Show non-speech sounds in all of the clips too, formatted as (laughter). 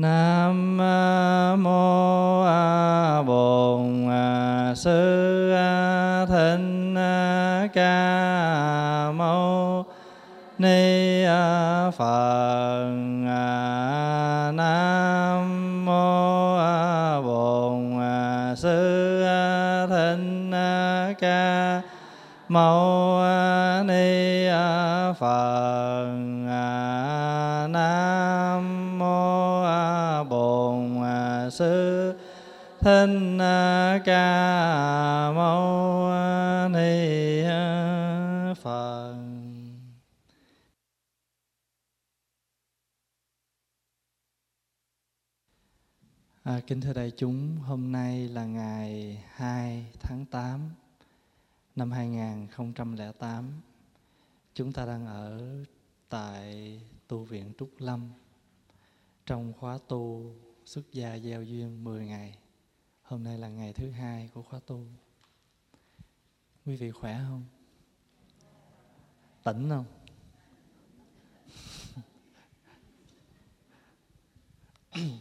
nam mô A bổn sư thích ca mâu ni phật. Nam mô A bổn sư thích ca mâu ni phật. Thích ca mâu ni phật À, kính thưa đại chúng, hôm nay là ngày 2 tháng 8 năm 2008. Chúng ta đang ở tại tu viện Trúc Lâm trong khóa tu xuất gia gieo duyên 10 ngày. Hôm nay là ngày thứ hai của khóa tu. Quý vị khỏe không? Tỉnh không? (laughs)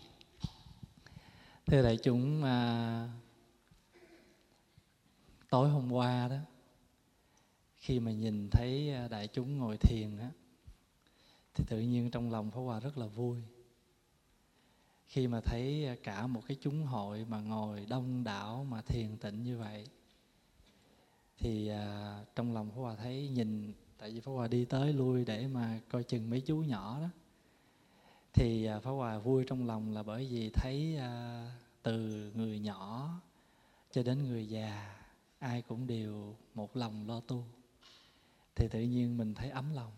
Thưa đại chúng, à, tối hôm qua đó, khi mà nhìn thấy à, đại chúng ngồi thiền á, thì tự nhiên trong lòng Pháp Hòa rất là vui. Khi mà thấy à, cả một cái chúng hội mà ngồi đông đảo mà thiền tịnh như vậy, thì à, trong lòng Pháp Hòa thấy nhìn, tại vì Pháp Hòa đi tới lui để mà coi chừng mấy chú nhỏ đó, thì à, Pháp Hòa vui trong lòng là bởi vì thấy à, từ người nhỏ cho đến người già ai cũng đều một lòng lo tu. Thì tự nhiên mình thấy ấm lòng.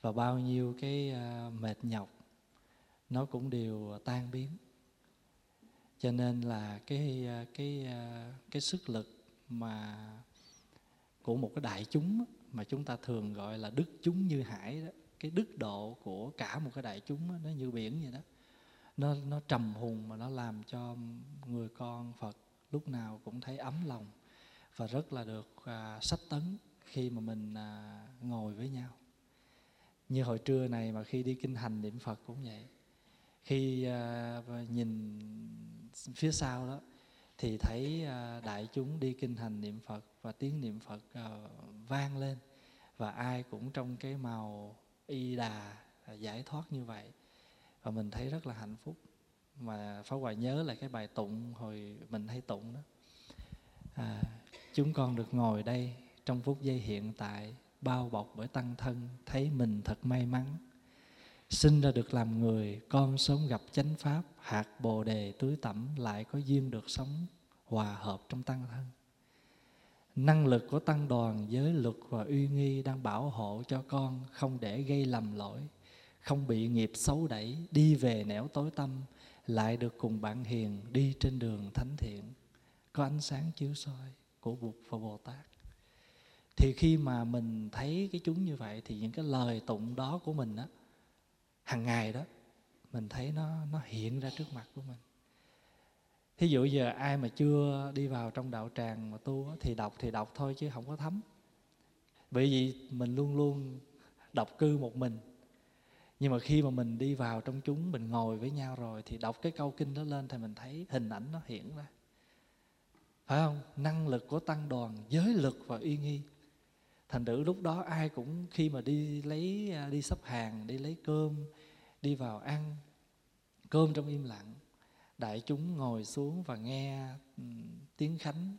Và bao nhiêu cái à, mệt nhọc nó cũng đều tan biến. Cho nên là cái cái cái sức lực mà của một cái đại chúng mà chúng ta thường gọi là đức chúng như hải đó cái đức độ của cả một cái đại chúng đó, nó như biển vậy đó nó nó trầm hùng mà nó làm cho người con Phật lúc nào cũng thấy ấm lòng và rất là được à, sách tấn khi mà mình à, ngồi với nhau. Như hồi trưa này mà khi đi kinh hành niệm Phật cũng vậy khi à, nhìn phía sau đó thì thấy à, đại chúng đi kinh hành niệm Phật và tiếng niệm Phật à, vang lên. Và ai cũng trong cái màu y đà giải thoát như vậy. Và mình thấy rất là hạnh phúc. Mà Pháp Hòa nhớ lại cái bài tụng hồi mình hay tụng đó. À, chúng con được ngồi đây trong phút giây hiện tại bao bọc bởi tăng thân thấy mình thật may mắn sinh ra được làm người, con sớm gặp chánh pháp, hạt bồ đề tưới tẩm, lại có duyên được sống hòa hợp trong tăng thân. Năng lực của tăng đoàn, giới luật và uy nghi đang bảo hộ cho con không để gây lầm lỗi, không bị nghiệp xấu đẩy, đi về nẻo tối tâm lại được cùng bạn hiền đi trên đường thánh thiện. Có ánh sáng chiếu soi của Bụt và Bồ Tát. Thì khi mà mình thấy cái chúng như vậy thì những cái lời tụng đó của mình á hàng ngày đó, mình thấy nó nó hiện ra trước mặt của mình. Thí dụ giờ ai mà chưa đi vào trong đạo tràng mà tu thì đọc thì đọc thôi chứ không có thấm. Bởi vì mình luôn luôn đọc cư một mình. Nhưng mà khi mà mình đi vào trong chúng, mình ngồi với nhau rồi thì đọc cái câu kinh đó lên thì mình thấy hình ảnh nó hiện ra. Phải không? Năng lực của tăng đoàn, giới lực và uy nghi thành thử lúc đó ai cũng khi mà đi lấy à, đi sắp hàng đi lấy cơm đi vào ăn cơm trong im lặng đại chúng ngồi xuống và nghe tiếng khánh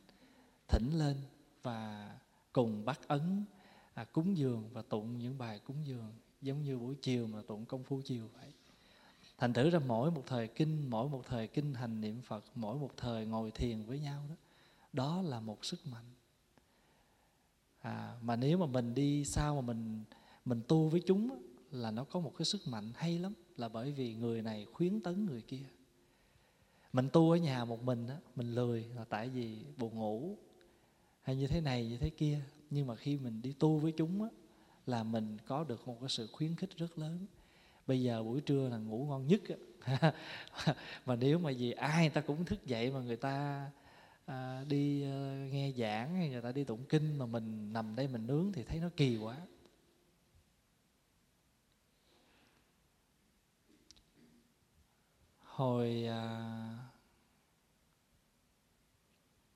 thỉnh lên và cùng bắt ấn à, cúng dường và tụng những bài cúng dường giống như buổi chiều mà tụng công phu chiều vậy. Thành thử ra mỗi một thời kinh mỗi một thời kinh hành niệm phật mỗi một thời ngồi thiền với nhau đó đó là một sức mạnh à, mà nếu mà mình đi sao mà mình mình tu với chúng là nó có một cái sức mạnh hay lắm là bởi vì người này khuyến tấn người kia. Mình tu ở nhà một mình á mình lười là tại vì buồn ngủ hay như thế này như thế kia. Nhưng mà khi mình đi tu với chúng á là mình có được một cái sự khuyến khích rất lớn. Bây giờ buổi trưa là ngủ ngon nhất á. (laughs) Mà nếu mà vì ai người ta cũng thức dậy mà người ta à, đi uh, nghe giảng hay người ta đi tụng kinh mà mình nằm đây mình nướng thì thấy nó kỳ quá. Hồi à,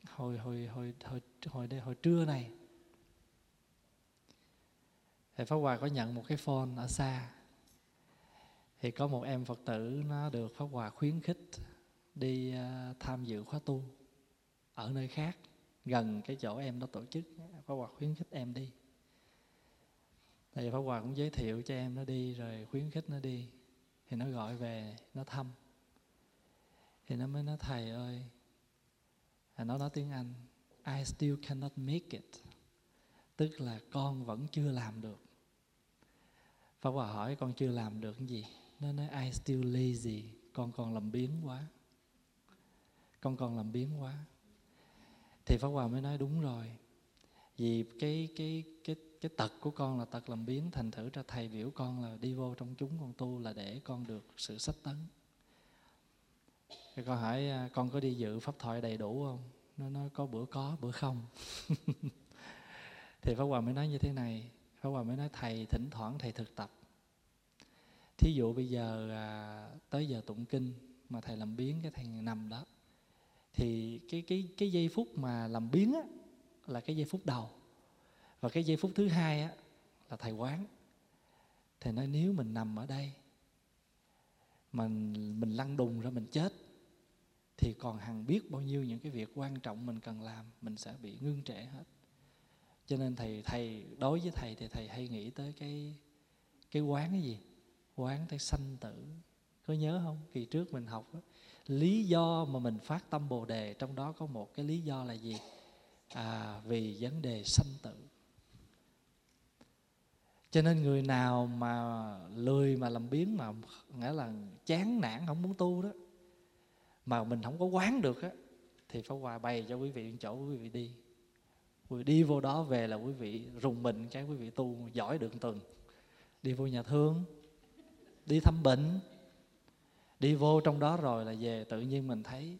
hồi hồi hồi hồi hồi đây hồi trưa này thì Pháp Hòa có nhận một cái phone ở xa. Thì có một em Phật tử nó được Pháp Hòa khuyến khích đi à, tham dự khóa tu ở nơi khác gần cái chỗ em đó tổ chức. Pháp Hòa khuyến khích em đi. Thì Pháp Hòa cũng giới thiệu cho em nó đi rồi khuyến khích nó đi. Thì nó gọi về nó thăm. Thì nó mới nói thầy ơi à, nó nói tiếng Anh I still cannot make it. Tức là con vẫn chưa làm được. Pháp Hòa hỏi con chưa làm được cái gì? Nó nói I still lazy con còn làm biến quá. Con còn làm biến quá thì Pháp Hòa mới nói đúng rồi. Vì cái cái cái cái tật của con là tật làm biến thành thử ra thầy biểu con là đi vô trong chúng con tu là để con được sự sách tấn. Thì con hỏi à, con có đi dự pháp thoại đầy đủ không? Nó nói có bữa có bữa không. (laughs) Thì pháp hòa mới nói như thế này. Pháp hòa mới nói thầy thỉnh thoảng thầy thực tập. Thí dụ bây giờ à, tới giờ tụng kinh mà thầy làm biến cái thầy nằm đó thì cái cái cái giây phút mà làm biến á là cái giây phút đầu. Và cái giây phút thứ hai á là thầy quán. Thầy nói nếu mình nằm ở đây mình mình lăn đùng ra mình chết thì còn hằng biết bao nhiêu những cái việc quan trọng mình cần làm mình sẽ bị ngưng trệ hết. Cho nên thầy thầy đối với thầy thì thầy hay nghĩ tới cái cái quán cái gì? Quán tới sanh tử. Có nhớ không? Kỳ trước mình học đó, lý do mà mình phát tâm bồ đề, trong đó có một cái lý do là gì? À vì vấn đề sanh tử. Cho nên người nào mà lười mà làm biến mà nghĩa là chán nản, không muốn tu đó, mà mình không có quán được á, thì phải hòa bày cho quý vị chỗ, quý vị đi. Quý vị đi vô đó về là quý vị rùng mình cái quý vị tu giỏi được tuần. Đi vô nhà thương, đi thăm bệnh đi vô trong đó rồi là về tự nhiên mình thấy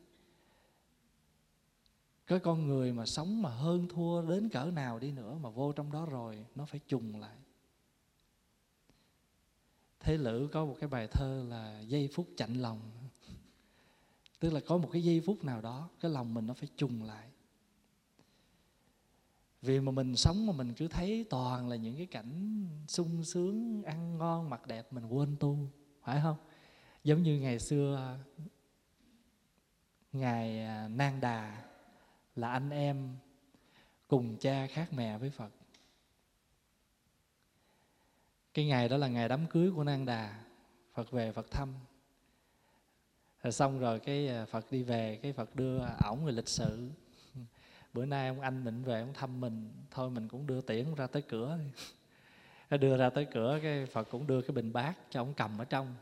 cái con người mà sống mà hơn thua đến cỡ nào đi nữa mà vô trong đó rồi, nó phải trùng lại. Thế lữ có một cái bài thơ là giây phút chạnh lòng. (laughs) Tức là có một cái giây phút nào đó, cái lòng mình nó phải trùng lại. Vì mà mình sống mà mình cứ thấy toàn là những cái cảnh sung sướng, ăn ngon, mặc đẹp, mình quên tu, phải không? Giống như ngày xưa ngài Nan à, nang đà là anh em cùng cha khác mẹ với phật. Cái ngày đó là ngày đám cưới của nang đà, phật về phật thăm. Rồi xong rồi cái à, phật đi về, cái phật đưa ổng người lịch sự. (laughs) Bữa nay ông anh mình về ông thăm mình, thôi mình cũng đưa tiễn ra tới cửa. (laughs) Đưa ra tới cửa, cái phật cũng đưa cái bình bát cho ông cầm ở trong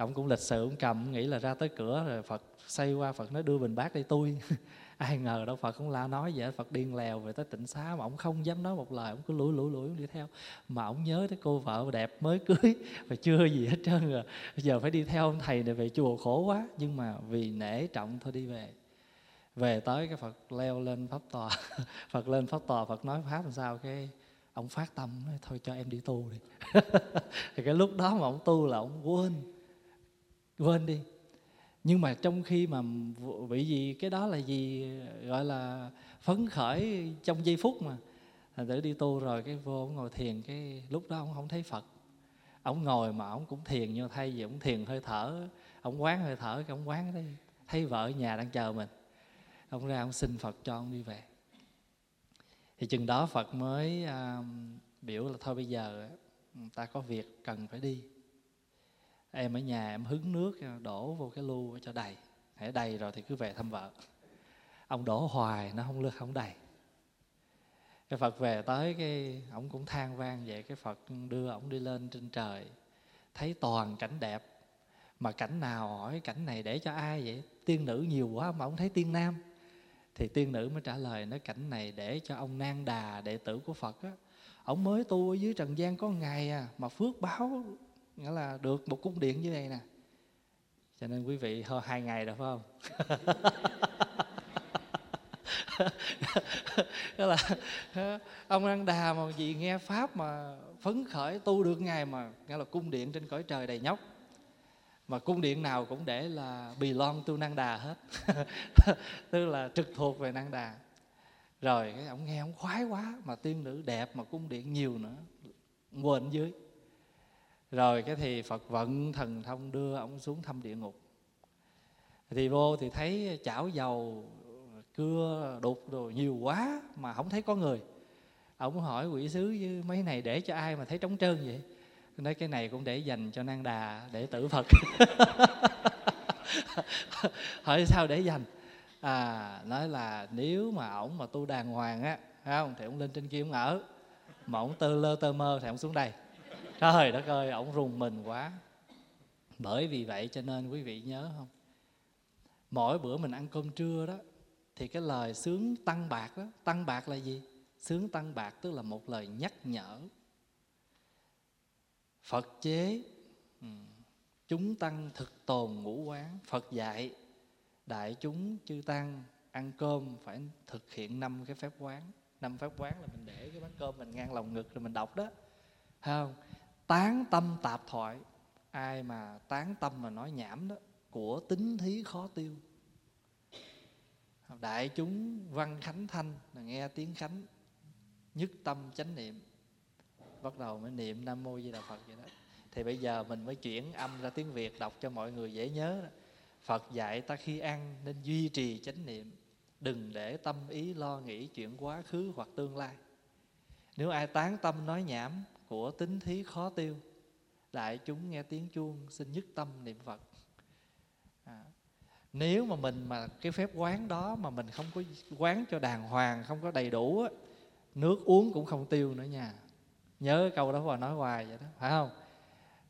ông cũng lịch sự, ông cầm nghĩ là ra tới cửa rồi phật xây qua, phật nói đưa bình bát đi tôi. (laughs) Ai ngờ đâu phật cũng la nói vậy, phật điên lèo về tới tịnh xá mà ông không dám nói một lời, ông cứ lủi lủi lủi đi theo. Mà ông nhớ tới cô vợ đẹp mới cưới (laughs) và chưa gì hết trơn rồi bây giờ phải đi theo ông thầy này về chùa khổ quá, nhưng mà vì nể trọng thôi đi về. Về tới cái phật leo lên pháp tòa. (laughs) Phật lên pháp tòa, phật nói pháp làm sao, cái ông phát tâm, nói thôi cho em đi tu đi. Thì cái lúc đó mà ông tu là ông quên quên đi. Nhưng mà trong khi mà bị gì cái đó là gì gọi là phấn khởi trong giây phút mà thành tử đi tu rồi cái vô ông ngồi thiền cái lúc đó ông không thấy phật. Ông ngồi mà ông cũng thiền nhưng thay vì ông thiền hơi thở ông quán hơi thở cái ông quán thấy, thấy vợ ở nhà đang chờ mình. Ông ra ông xin phật cho ông đi về. Thì chừng đó phật mới uh, biểu là thôi bây giờ ừ, ta có việc cần phải đi em ở nhà em hứng nước, đổ vô cái lu cho đầy. Hãy đầy rồi thì cứ về thăm vợ. Ông đổ hoài, nó không lưa không đầy. Cái phật về tới cái ông cũng than vang vậy. Cái phật đưa ông đi lên trên trời, thấy toàn cảnh đẹp. Mà cảnh nào hỏi cảnh này để cho ai vậy? Tiên nữ nhiều quá mà ông thấy tiên nam. Thì tiên nữ mới trả lời, nói cảnh này để cho ông nan đà đệ tử của phật á. Ông mới tu ở dưới trần gian có ngày à mà phước báo nghĩa là được một cung điện như này nè. Cho nên quý vị hơn hai ngày rồi, phải không? (laughs) Đó là ông ăn đà mà gì nghe pháp mà phấn khởi tu được ngày mà nghe là cung điện trên cõi trời đầy nhóc. Mà cung điện nào cũng để là bì lon tu năng đà hết. (laughs) Tức là trực thuộc về năng đà. Rồi cái ông nghe ông khoái quá mà tiên nữ đẹp mà cung điện nhiều nữa, quên dưới rồi cái thì phật vận thần thông đưa ông xuống thăm địa ngục. Thì vô thì thấy chảo dầu cưa đục rồi nhiều quá mà không thấy có người. Ông hỏi quỷ sứ với mấy này để cho ai mà thấy trống trơn vậy? Nói, cái này cũng để dành cho năng đà để tử phật. (laughs) Hỏi sao để dành? À nói là nếu mà ổng mà tu đàng hoàng á không? Thì ổng lên trên kia ổng ở. Mà ổng tơ lơ tơ mơ thì ổng xuống đây trời đất ơi ổng rùng mình quá. Bởi vì vậy cho nên quý vị nhớ không? Mỗi bữa mình ăn cơm trưa đó, thì cái lời sướng tăng bạc đó, tăng bạc là gì? Sướng tăng bạc tức là một lời nhắc nhở. Phật chế ừ, chúng tăng thực tồn ngũ quán. Phật dạy, đại chúng chư tăng ăn cơm phải thực hiện năm cái phép quán. Năm phép quán là mình để cái bát cơm mình ngang lòng ngực rồi mình đọc đó. Thấy không? Tán tâm tạp thoại, ai mà tán tâm mà nói nhảm đó, của tính thí khó tiêu. Đại chúng văn khánh thanh là nghe tiếng khánh, nhất tâm chánh niệm. Bắt đầu mới niệm nam mô di đà phật vậy đó. Thì bây giờ mình mới chuyển âm ra tiếng việt đọc cho mọi người dễ nhớ đó. phật dạy ta khi ăn nên duy trì chánh niệm. Đừng để tâm ý lo nghĩ chuyện quá khứ hoặc tương lai. Nếu ai tán tâm nói nhảm của tính thí khó tiêu. Đại chúng nghe tiếng chuông xin nhất tâm niệm phật. À, nếu mà mình mà cái phép quán đó mà mình không có quán cho đàng hoàng không có đầy đủ á, nước uống cũng không tiêu nữa nha. Nhớ câu đó và nói hoài vậy đó phải không?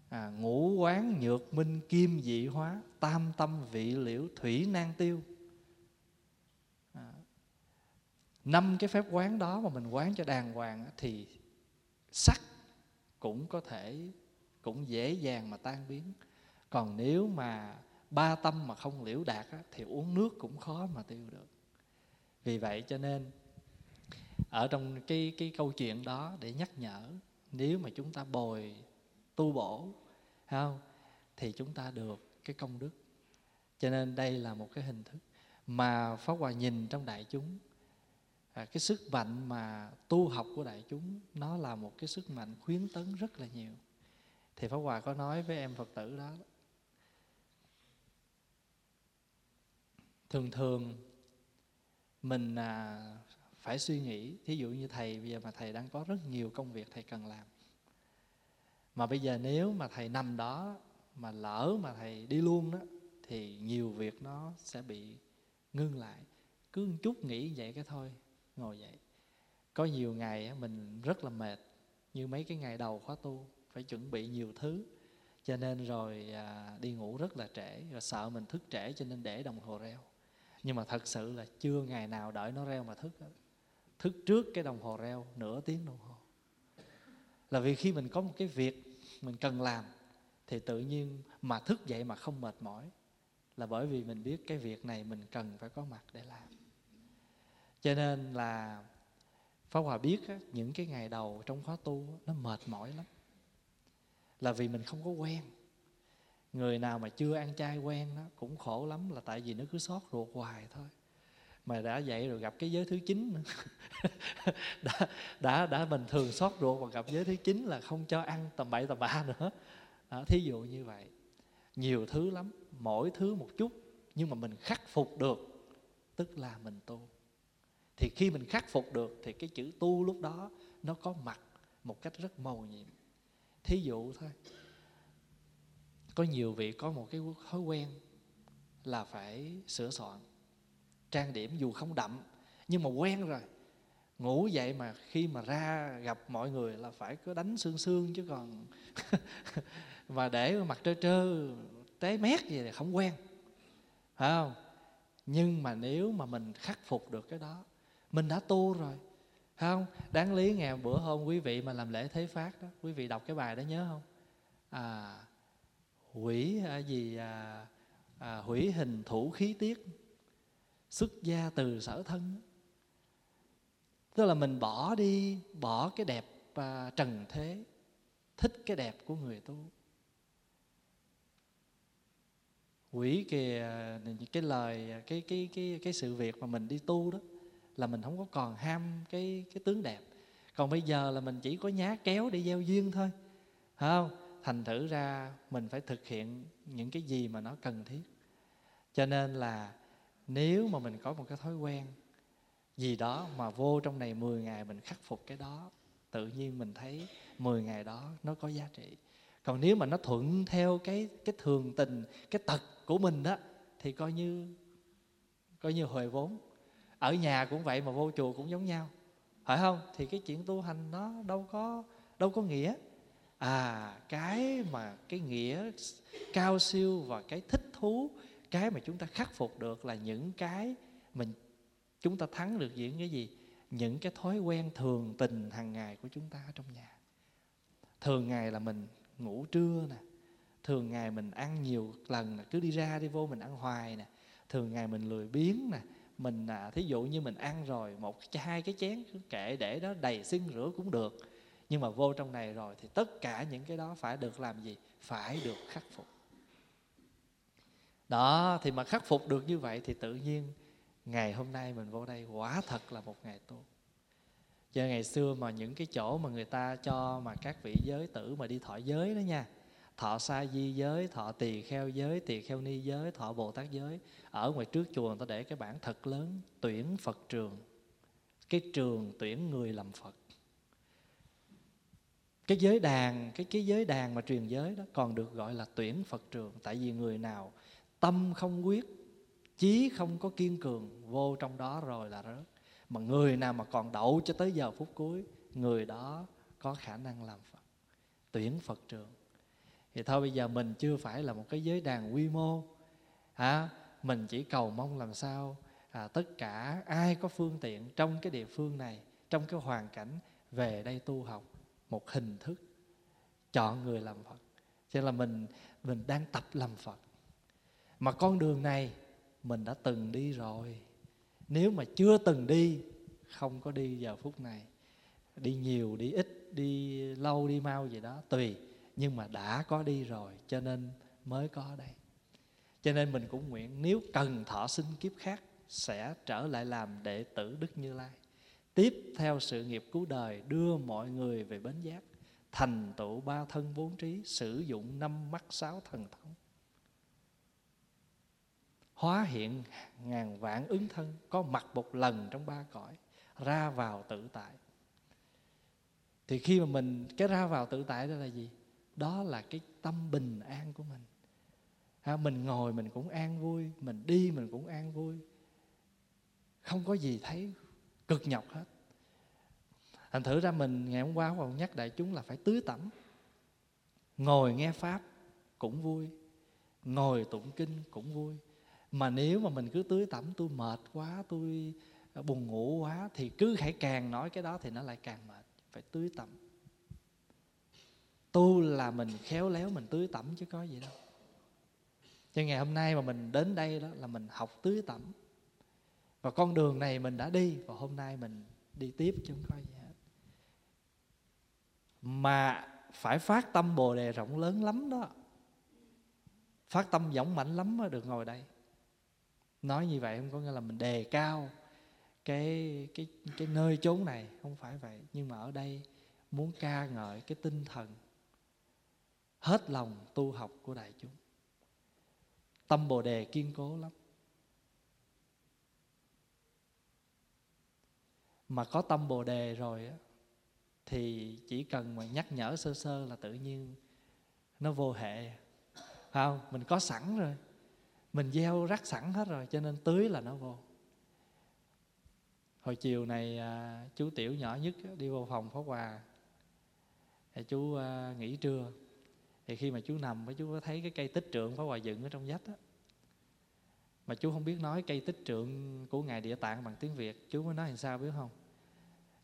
À, ngũ quán nhược minh kim dị hóa tam tâm vị liễu thủy nan tiêu. À, năm cái phép quán đó mà mình quán cho đàng hoàng thì sắc cũng có thể cũng dễ dàng mà tan biến. Còn nếu mà ba tâm mà không liễu đạt á, thì uống nước cũng khó mà tiêu được. Vì vậy cho nên ở trong cái cái câu chuyện đó để nhắc nhở nếu mà chúng ta bồi tu bổ không thì chúng ta được cái công đức. Cho nên đây là một cái hình thức mà pháp hòa nhìn trong đại chúng à, cái sức mạnh mà tu học của đại chúng nó là một cái sức mạnh khuyến tấn rất là nhiều. Thì pháp hòa có nói với em phật tử đó. Thường thường mình à, phải suy nghĩ thí dụ như thầy bây giờ mà thầy đang có rất nhiều công việc thầy cần làm. Mà bây giờ nếu mà thầy nằm đó mà lỡ mà thầy đi luôn đó thì nhiều việc nó sẽ bị ngưng lại. Cứ một chút nghĩ vậy cái thôi ngồi dậy. Có nhiều ngày mình rất là mệt, như mấy cái ngày đầu khóa tu, phải chuẩn bị nhiều thứ. Cho nên rồi à, đi ngủ rất là trễ, rồi sợ mình thức trễ cho nên để đồng hồ reo. Nhưng mà thật sự là chưa ngày nào đợi nó reo mà thức thức trước cái đồng hồ reo nửa tiếng đồng hồ. Là vì khi mình có một cái việc mình cần làm, thì tự nhiên mà thức dậy mà không mệt mỏi, là bởi vì mình biết cái việc này mình cần phải có mặt để làm cho nên là Pháp Hòa biết á, những cái ngày đầu trong khóa tu nó mệt mỏi lắm. Là vì mình không có quen. Người nào mà chưa ăn chay quen đó cũng khổ lắm là tại vì nó cứ sót ruột hoài thôi. Mà đã vậy rồi gặp cái giới thứ chín nữa. (laughs) Đã đã đã bình thường sót ruột và gặp giới thứ chín là không cho ăn tầm bậy tầm ba nữa. Đó, thí dụ như vậy. Nhiều thứ lắm mỗi thứ một chút nhưng mà mình khắc phục được tức là mình tu thì khi mình khắc phục được thì cái chữ tu lúc đó nó có mặt một cách rất màu nhiệm. Thí dụ thôi, có nhiều vị có một cái thói quen là phải sửa soạn, trang điểm dù không đậm, nhưng mà quen rồi. Ngủ dậy mà khi mà ra gặp mọi người là phải cứ đánh xương xương chứ còn (laughs) và để mặt trơ trơ, té mét gì thì không quen. Phải không? Nhưng mà nếu mà mình khắc phục được cái đó mình đã tu rồi. Không? Đáng lý ngày bữa hôm quý vị mà làm lễ thế phát đó quý vị đọc cái bài đó nhớ không? À hủy à, gì à, à, hủy hình thủ khí tiết xuất gia từ sở thân. Tức là mình bỏ đi bỏ cái đẹp à, trần thế thích cái đẹp của người tu. Quỷ kìa à, cái lời à, cái cái cái cái sự việc mà mình đi tu đó là mình không có còn ham cái cái tướng đẹp. Còn bây giờ là mình chỉ có nhá kéo để gieo duyên thôi. Phải không? Thành thử ra mình phải thực hiện những cái gì mà nó cần thiết. Cho nên là nếu mà mình có một cái thói quen gì đó mà vô trong này 10 ngày mình khắc phục cái đó, tự nhiên mình thấy 10 ngày đó nó có giá trị. Còn nếu mà nó thuận theo cái cái thường tình, cái tật của mình đó, thì coi như coi như hồi vốn ở nhà cũng vậy mà vô chùa cũng giống nhau. Phải không? Thì cái chuyện tu hành nó đâu có đâu có nghĩa. À cái mà cái nghĩa cao siêu và cái thích thú, cái mà chúng ta khắc phục được là những cái mình chúng ta thắng được những cái gì? Những cái thói quen thường tình hàng ngày của chúng ta trong nhà. Thường ngày là mình ngủ trưa nè. Thường ngày mình ăn nhiều lần cứ đi ra đi vô mình ăn hoài nè. Thường ngày mình lười biếng nè mình à, thí dụ như mình ăn rồi một hai cái chén kệ để đó đầy xưng rửa cũng được. Nhưng mà vô trong này rồi thì tất cả những cái đó phải được làm gì? Phải được khắc phục. Đó thì mà khắc phục được như vậy thì tự nhiên ngày hôm nay mình vô đây quả thật là một ngày tu Giờ ngày xưa mà những cái chỗ mà người ta cho mà các vị giới tử mà đi thọ giới đó nha Thọ sa di giới, thọ tỳ kheo giới, tỳ kheo ni giới, thọ Bồ Tát giới. Ở ngoài trước chùa người ta để cái bảng thật lớn Tuyển Phật trường. Cái trường tuyển người làm Phật. Cái giới đàn cái cái giới đàn mà truyền giới đó còn được gọi là tuyển phật trường. Tại vì người nào tâm không quyết chí không có kiên cường vô trong đó rồi là rớt. Mà người nào mà còn đậu cho tới giờ phút cuối người đó có khả năng làm phật tuyển phật trường thì thôi bây giờ mình chưa phải là một cái giới đàn quy mô. À, mình chỉ cầu mong làm sao à, tất cả ai có phương tiện trong cái địa phương này trong cái hoàn cảnh về đây tu học một hình thức chọn người làm phật. Cho nên là mình mình đang tập làm phật. Mà con đường này mình đã từng đi rồi. Nếu mà chưa từng đi không có đi giờ phút này. Đi nhiều đi ít đi lâu đi mau gì đó tùy nhưng mà đã có đi rồi, cho nên mới có đây. Cho nên mình cũng nguyện nếu cần thọ sinh kiếp khác, sẽ trở lại làm đệ tử đức như lai. Tiếp theo sự nghiệp cứu đời, đưa mọi người về bến giác thành tựu ba thân bốn trí, sử dụng năm mắt sáu thần thông. Hóa hiện ngàn vạn ứng thân, có mặt một lần trong ba cõi, ra vào tự tại. Thì khi mà mình, cái ra vào tự tại đó là gì? Đó là cái tâm bình an của mình. Ha, mình ngồi mình cũng an vui mình đi mình cũng an vui. Không có gì thấy cực nhọc hết. Thành thử ra mình ngày hôm qua còn nhắc đại chúng là phải tưới tẩm. Ngồi nghe pháp cũng vui ngồi tụng kinh cũng vui. Mà nếu mà mình cứ tưới tẩm tôi mệt quá tôi buồn ngủ quá thì cứ hãy càng nói cái đó thì nó lại càng mệt. Phải tưới tẩm tu là mình khéo léo mình tưới tẩm chứ có gì đâu. Cho ngày hôm nay mà mình đến đây đó là mình học tưới tẩm. Và con đường này mình đã đi và hôm nay mình đi tiếp chứ không có gì hết. Mà phải phát tâm bồ đề rộng lớn lắm đó. Phát tâm dõng mạnh lắm mới được ngồi đây. Nói như vậy không có nghĩa là mình đề cao cái cái cái nơi chốn này, không phải vậy. Nhưng mà ở đây muốn ca ngợi cái tinh thần hết lòng tu học của đại chúng. Tâm bồ đề kiên cố lắm. Mà có tâm bồ đề rồi á thì chỉ cần mà nhắc nhở sơ sơ là tự nhiên nó vô hệ. Không? Mình có sẵn rồi. Mình gieo rắc sẵn hết rồi cho nên tưới là nó vô. Hồi chiều này à, chú tiểu nhỏ nhất đi vô phòng phó quà thì chú à, nghỉ trưa thì khi mà chú nằm chú có thấy cái cây tích trượng phá quà dựng ở trong vách á. Mà chú không biết nói cây tích trượng của ngài địa tạng bằng tiếng việt. Chú mới nói làm sao biết không?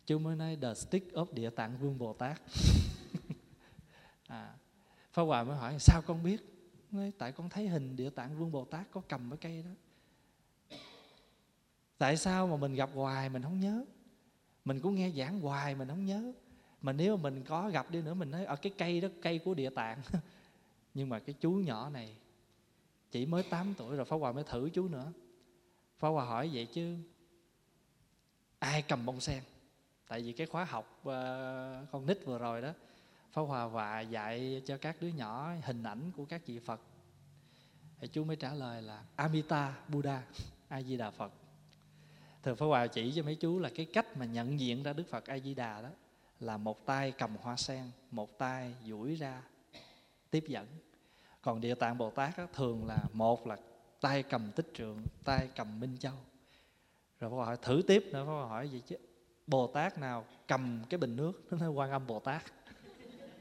Chú mới nói the stick of địa tạng vương bồ tát. (laughs) À, phá hòa mới hỏi sao con biết? Nói, tại con thấy hình địa tạng vương bồ tát có cầm cái cây đó. Tại sao mà mình gặp hoài mình không nhớ? Mình cũng nghe giảng hoài mình không nhớ mà nếu mà mình có gặp đi nữa mình nói ở cái cây đó cây của địa tạng. (laughs) Nhưng mà cái chú nhỏ này chỉ mới 8 tuổi rồi Pháp Hòa mới thử chú nữa. Pháp Hòa hỏi vậy chứ ai cầm bông sen? Tại vì cái khóa học uh, con nít vừa rồi đó Pháp Hòa và dạy cho các đứa nhỏ hình ảnh của các vị Phật. Thì chú mới trả lời là Amita Buddha A Di Đà Phật. Thường Pháp Hòa chỉ cho mấy chú là cái cách mà nhận diện ra Đức Phật A Di Đà đó là một tay cầm hoa sen một tay duỗi ra tiếp dẫn. Còn địa tạng bồ tát đó, thường là một là tay cầm tích trượng tay cầm minh châu. Rồi Pháp hỏi thử tiếp. Nữa Pháp hỏi gì chứ Bồ Tát nào cầm cái bình nước? Nó nói quan âm Bồ Tát.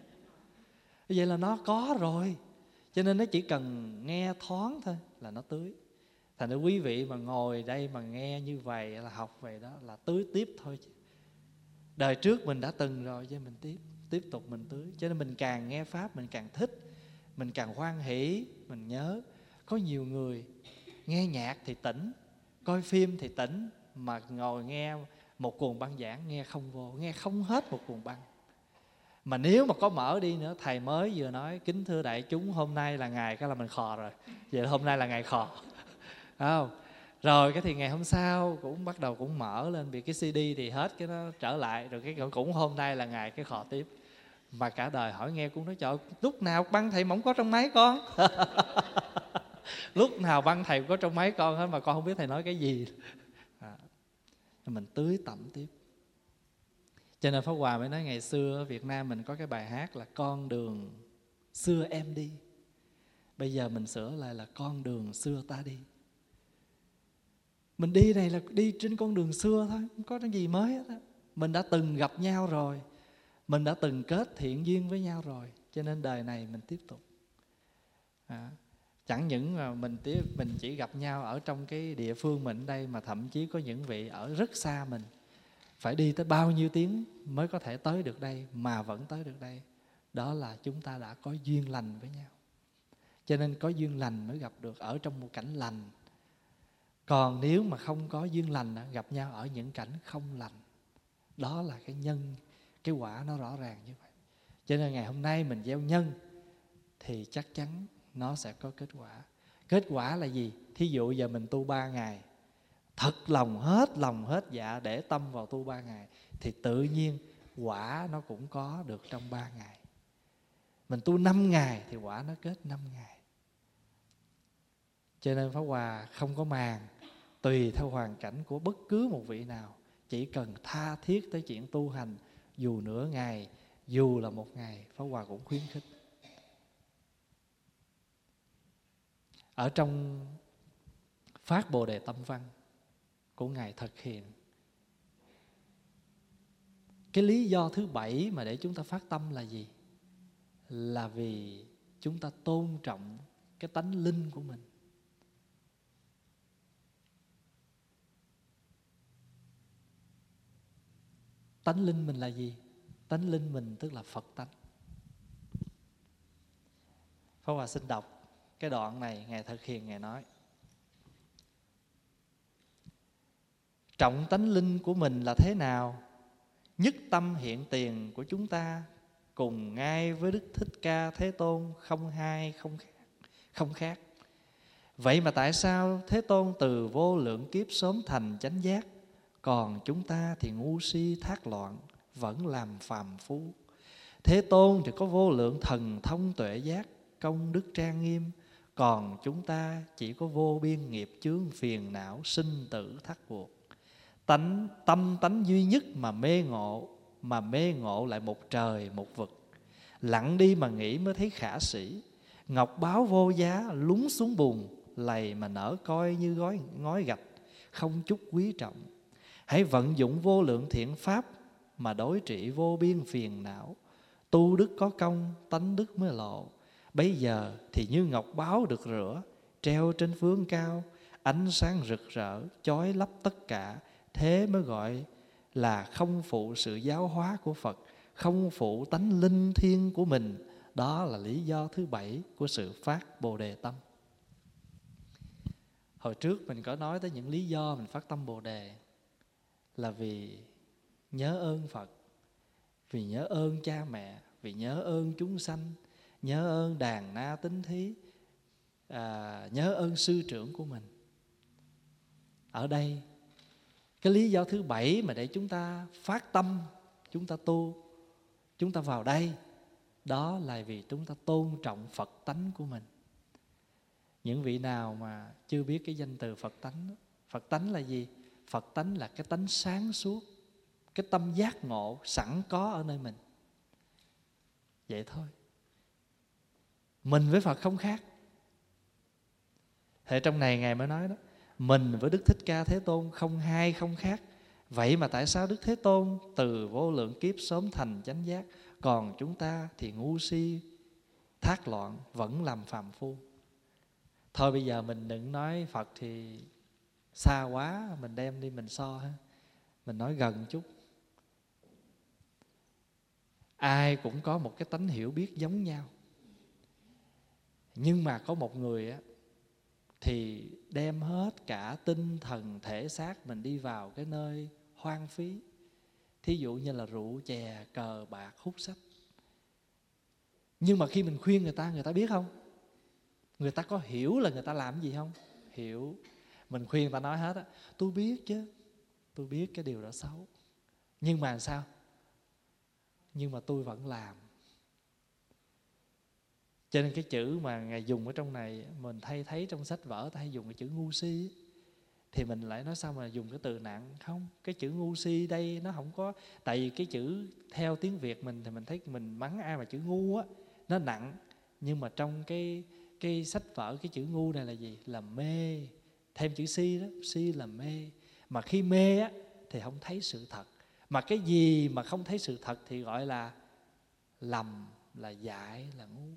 (laughs) Vậy là nó có rồi cho nên nó chỉ cần nghe thoáng thôi là nó tưới. Thành ra quý vị mà ngồi đây mà nghe như vậy là học về đó là tưới tiếp thôi chứ đời trước mình đã từng rồi cho mình tiếp tiếp tục mình tưới. Cho nên mình càng nghe pháp, mình càng thích, mình càng hoan hỷ, mình nhớ. Có nhiều người nghe nhạc thì tỉnh, coi phim thì tỉnh, mà ngồi nghe một cuồng băng giảng, nghe không vô, nghe không hết một cuồng băng. Mà nếu mà có mở đi nữa, thầy mới vừa nói, kính thưa đại chúng, hôm nay là ngày, cái là mình khò rồi. Vậy hôm nay là ngày khò. (laughs) Không? Rồi cái thì ngày hôm sau cũng bắt đầu cũng mở lên vì cái cd thì hết cái nó trở lại rồi cái cũng hôm nay là ngày cái khò tiếp. Mà cả đời hỏi nghe cũng nói trời lúc nào băng thầy mỏng có trong máy con? (laughs) Lúc nào băng thầy có trong máy con hết mà con không biết thầy nói cái gì. À, mình tưới tẩm tiếp. Cho nên pháp hòa mới nói ngày xưa ở việt nam mình có cái bài hát là con đường xưa em đi. Bây giờ mình sửa lại là con đường xưa ta đi mình đi này là đi trên con đường xưa thôi không có cái gì mới hết á. Mình đã từng gặp nhau rồi mình đã từng kết thiện duyên với nhau rồi cho nên đời này mình tiếp tục. À, chẳng những mà mình tiếp mình chỉ gặp nhau ở trong cái địa phương mình đây mà thậm chí có những vị ở rất xa mình. Phải đi tới bao nhiêu tiếng mới có thể tới được đây mà vẫn tới được đây. Đó là chúng ta đã có duyên lành với nhau. Cho nên có duyên lành mới gặp được ở trong một cảnh lành còn nếu mà không có duyên lành gặp nhau ở những cảnh không lành, đó là cái nhân, cái quả nó rõ ràng như vậy. Cho nên ngày hôm nay mình gieo nhân thì chắc chắn nó sẽ có kết quả. Kết quả là gì? Thí dụ giờ mình tu ba ngày, thật lòng, hết lòng, hết dạ để tâm vào tu ba ngày, thì tự nhiên quả nó cũng có được trong ba ngày. Mình tu năm ngày thì quả nó kết năm ngày. Cho nên Pháp Hòa không có màng tùy theo hoàn cảnh của bất cứ một vị nào, chỉ cần tha thiết tới chuyện tu hành, dù nửa ngày, dù là một ngày, Pháp Hòa cũng khuyến khích. Ở trong phát bồ đề tâm văn của ngài thực hiện, cái lý do thứ bảy mà để chúng ta phát tâm là gì? Là vì chúng ta tôn trọng cái tánh linh của mình. Tánh linh mình là gì tánh linh mình tức là phật tánh Pháp Hòa xin đọc cái đoạn này Ngài thực hiện Ngài nói Trọng tánh linh của mình là thế nào? Nhất tâm hiện tiền của chúng ta cùng ngay với Đức Thích Ca Thế Tôn không hai không khác, không khác. Vậy mà tại sao Thế Tôn từ vô lượng kiếp sớm thành chánh giác còn chúng ta thì ngu si, thác loạn, vẫn làm phàm phu. Thế tôn thì có vô lượng thần thông tuệ giác, công đức trang nghiêm. Còn chúng ta chỉ có vô biên nghiệp chướng phiền não sinh tử thắt buộc. Tánh, tâm tánh duy nhất mà mê ngộ, mà mê ngộ lại một trời, một vực. Lặng đi mà nghĩ mới thấy khả sĩ ngọc báo vô giá, lúng xuống bùn, lầy mà nở coi như gói, ngói gạch, không chút quý trọng hãy vận dụng vô lượng thiện pháp mà đối trị vô biên phiền não. Tu đức có công, tánh đức mới lộ. Bây giờ thì như ngọc báo được rửa, treo trên phương cao, ánh sáng rực rỡ, chói lấp tất cả. Thế mới gọi là không phụ sự giáo hóa của phật, không phụ tánh linh thiêng của mình. Đó là lý do thứ bảy của sự phát bồ đề tâm. Hồi trước mình có nói tới những lý do mình phát tâm bồ đề là vì nhớ ơn phật vì nhớ ơn cha mẹ vì nhớ ơn chúng sanh nhớ ơn đàn na tính thí à, nhớ ơn sư trưởng của mình. Ở đây cái lý do thứ bảy mà để chúng ta phát tâm chúng ta tu chúng ta vào đây đó là vì chúng ta tôn trọng phật tánh của mình. Những vị nào mà chưa biết cái danh từ phật tánh phật tánh là gì? Phật tánh là cái tánh sáng suốt cái tâm giác ngộ sẵn có ở nơi mình. Vậy thôi. Mình với phật không khác. Thế trong này Ngài mới nói đó Mình với Đức Thích Ca Thế Tôn không hai không khác. Vậy mà tại sao Đức Thế Tôn từ vô lượng kiếp sớm thành chánh giác Còn chúng ta thì ngu si, thác loạn, vẫn làm phàm phu? Thôi bây giờ mình đừng nói Phật thì xa quá, Mình đem đi mình so ha. Mình nói gần chút. Ai cũng có một cái tánh hiểu biết giống nhau. Nhưng mà có một người á, thì đem hết cả tinh thần, thể xác mình đi vào cái nơi hoang phí. Thí dụ như là rượu, chè, cờ, bạc, hút sách. Nhưng mà khi mình khuyên người ta người ta biết không? Người ta có hiểu là người ta làm gì không? Hiểu mình khuyên ta nói hết á, tôi biết chứ, tôi biết cái điều đó xấu, nhưng mà sao? Nhưng mà tôi vẫn làm. Cho nên cái chữ mà ngài dùng ở trong này, mình thay thấy trong sách vở, ta hay dùng cái chữ ngu si. Thì mình lại nói sao mà dùng cái từ nặng? Không, cái chữ ngu si đây nó không có, tại vì cái chữ theo tiếng việt mình thì mình thấy mình mắng ai mà chữ ngu á, nó nặng. Nhưng mà trong cái cái sách vở cái chữ ngu này là gì? Là mê thêm chữ si đó si là mê. Mà khi mê á thì không thấy sự thật. Mà cái gì mà không thấy sự thật thì gọi là lầm là dại là ngu.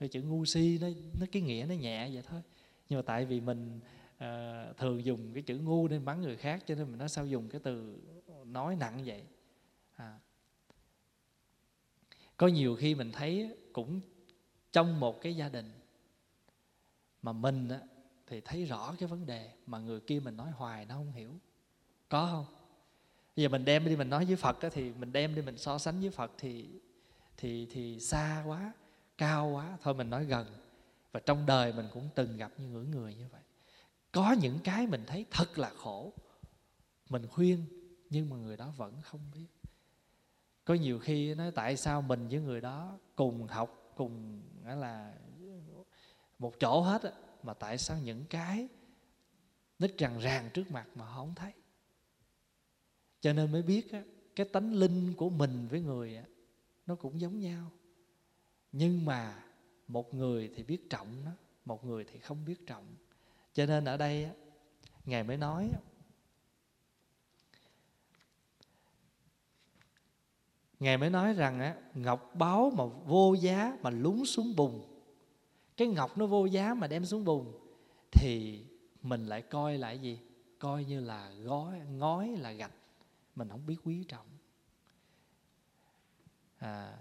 Cái chữ ngu si nó nó cái nghĩa nó nhẹ vậy thôi. Nhưng mà tại vì mình uh, thường dùng cái chữ ngu nên bắn người khác cho nên mình nói sao dùng cái từ nói nặng vậy. À. có nhiều khi mình thấy cũng trong một cái gia đình mà mình á, thì thấy rõ cái vấn đề mà người kia mình nói hoài nó không hiểu. Có không? Bây giờ mình đem đi mình nói với phật á, thì mình đem đi mình so sánh với phật thì thì thì xa quá cao quá. Thôi mình nói gần. Và trong đời mình cũng từng gặp những người như vậy. Có những cái mình thấy thật là khổ. Mình khuyên nhưng mà người đó vẫn không biết. Có nhiều khi nói tại sao mình với người đó cùng học cùng là một chỗ hết á mà tại sao những cái nít rằng ràng trước mặt mà không thấy? Cho nên mới biết á, cái tánh linh của mình với người á, nó cũng giống nhau. Nhưng mà một người thì biết trọng nó một người thì không biết trọng. Cho nên ở đây ngài mới nói ngài mới nói rằng á ngọc báo mà vô giá mà lún xuống bùn cái ngọc nó vô giá mà đem xuống bùn thì mình lại coi lại gì? Coi như là gói ngói là gạch. Mình không biết quý trọng. À,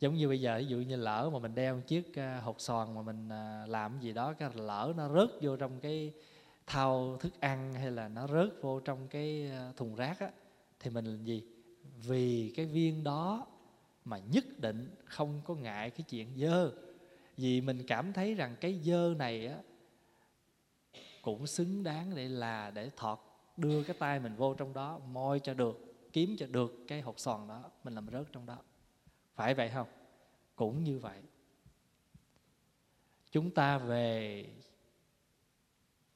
giống như bây giờ ví dụ như lỡ mà mình đeo một chiếc à, hột xoàn mà mình à, làm gì đó cái lỡ nó rớt vô trong cái thau thức ăn hay là nó rớt vô trong cái à, thùng rác á thì mình làm gì? Vì cái viên đó mà nhất định không có ngại cái chuyện dơ vì mình cảm thấy rằng cái dơ này á, cũng xứng đáng để là để thọt, đưa cái tay mình vô trong đó, moi cho được, kiếm cho được cái hột xoàn đó, mình làm rớt trong đó. Phải vậy không? Cũng như vậy. Chúng ta về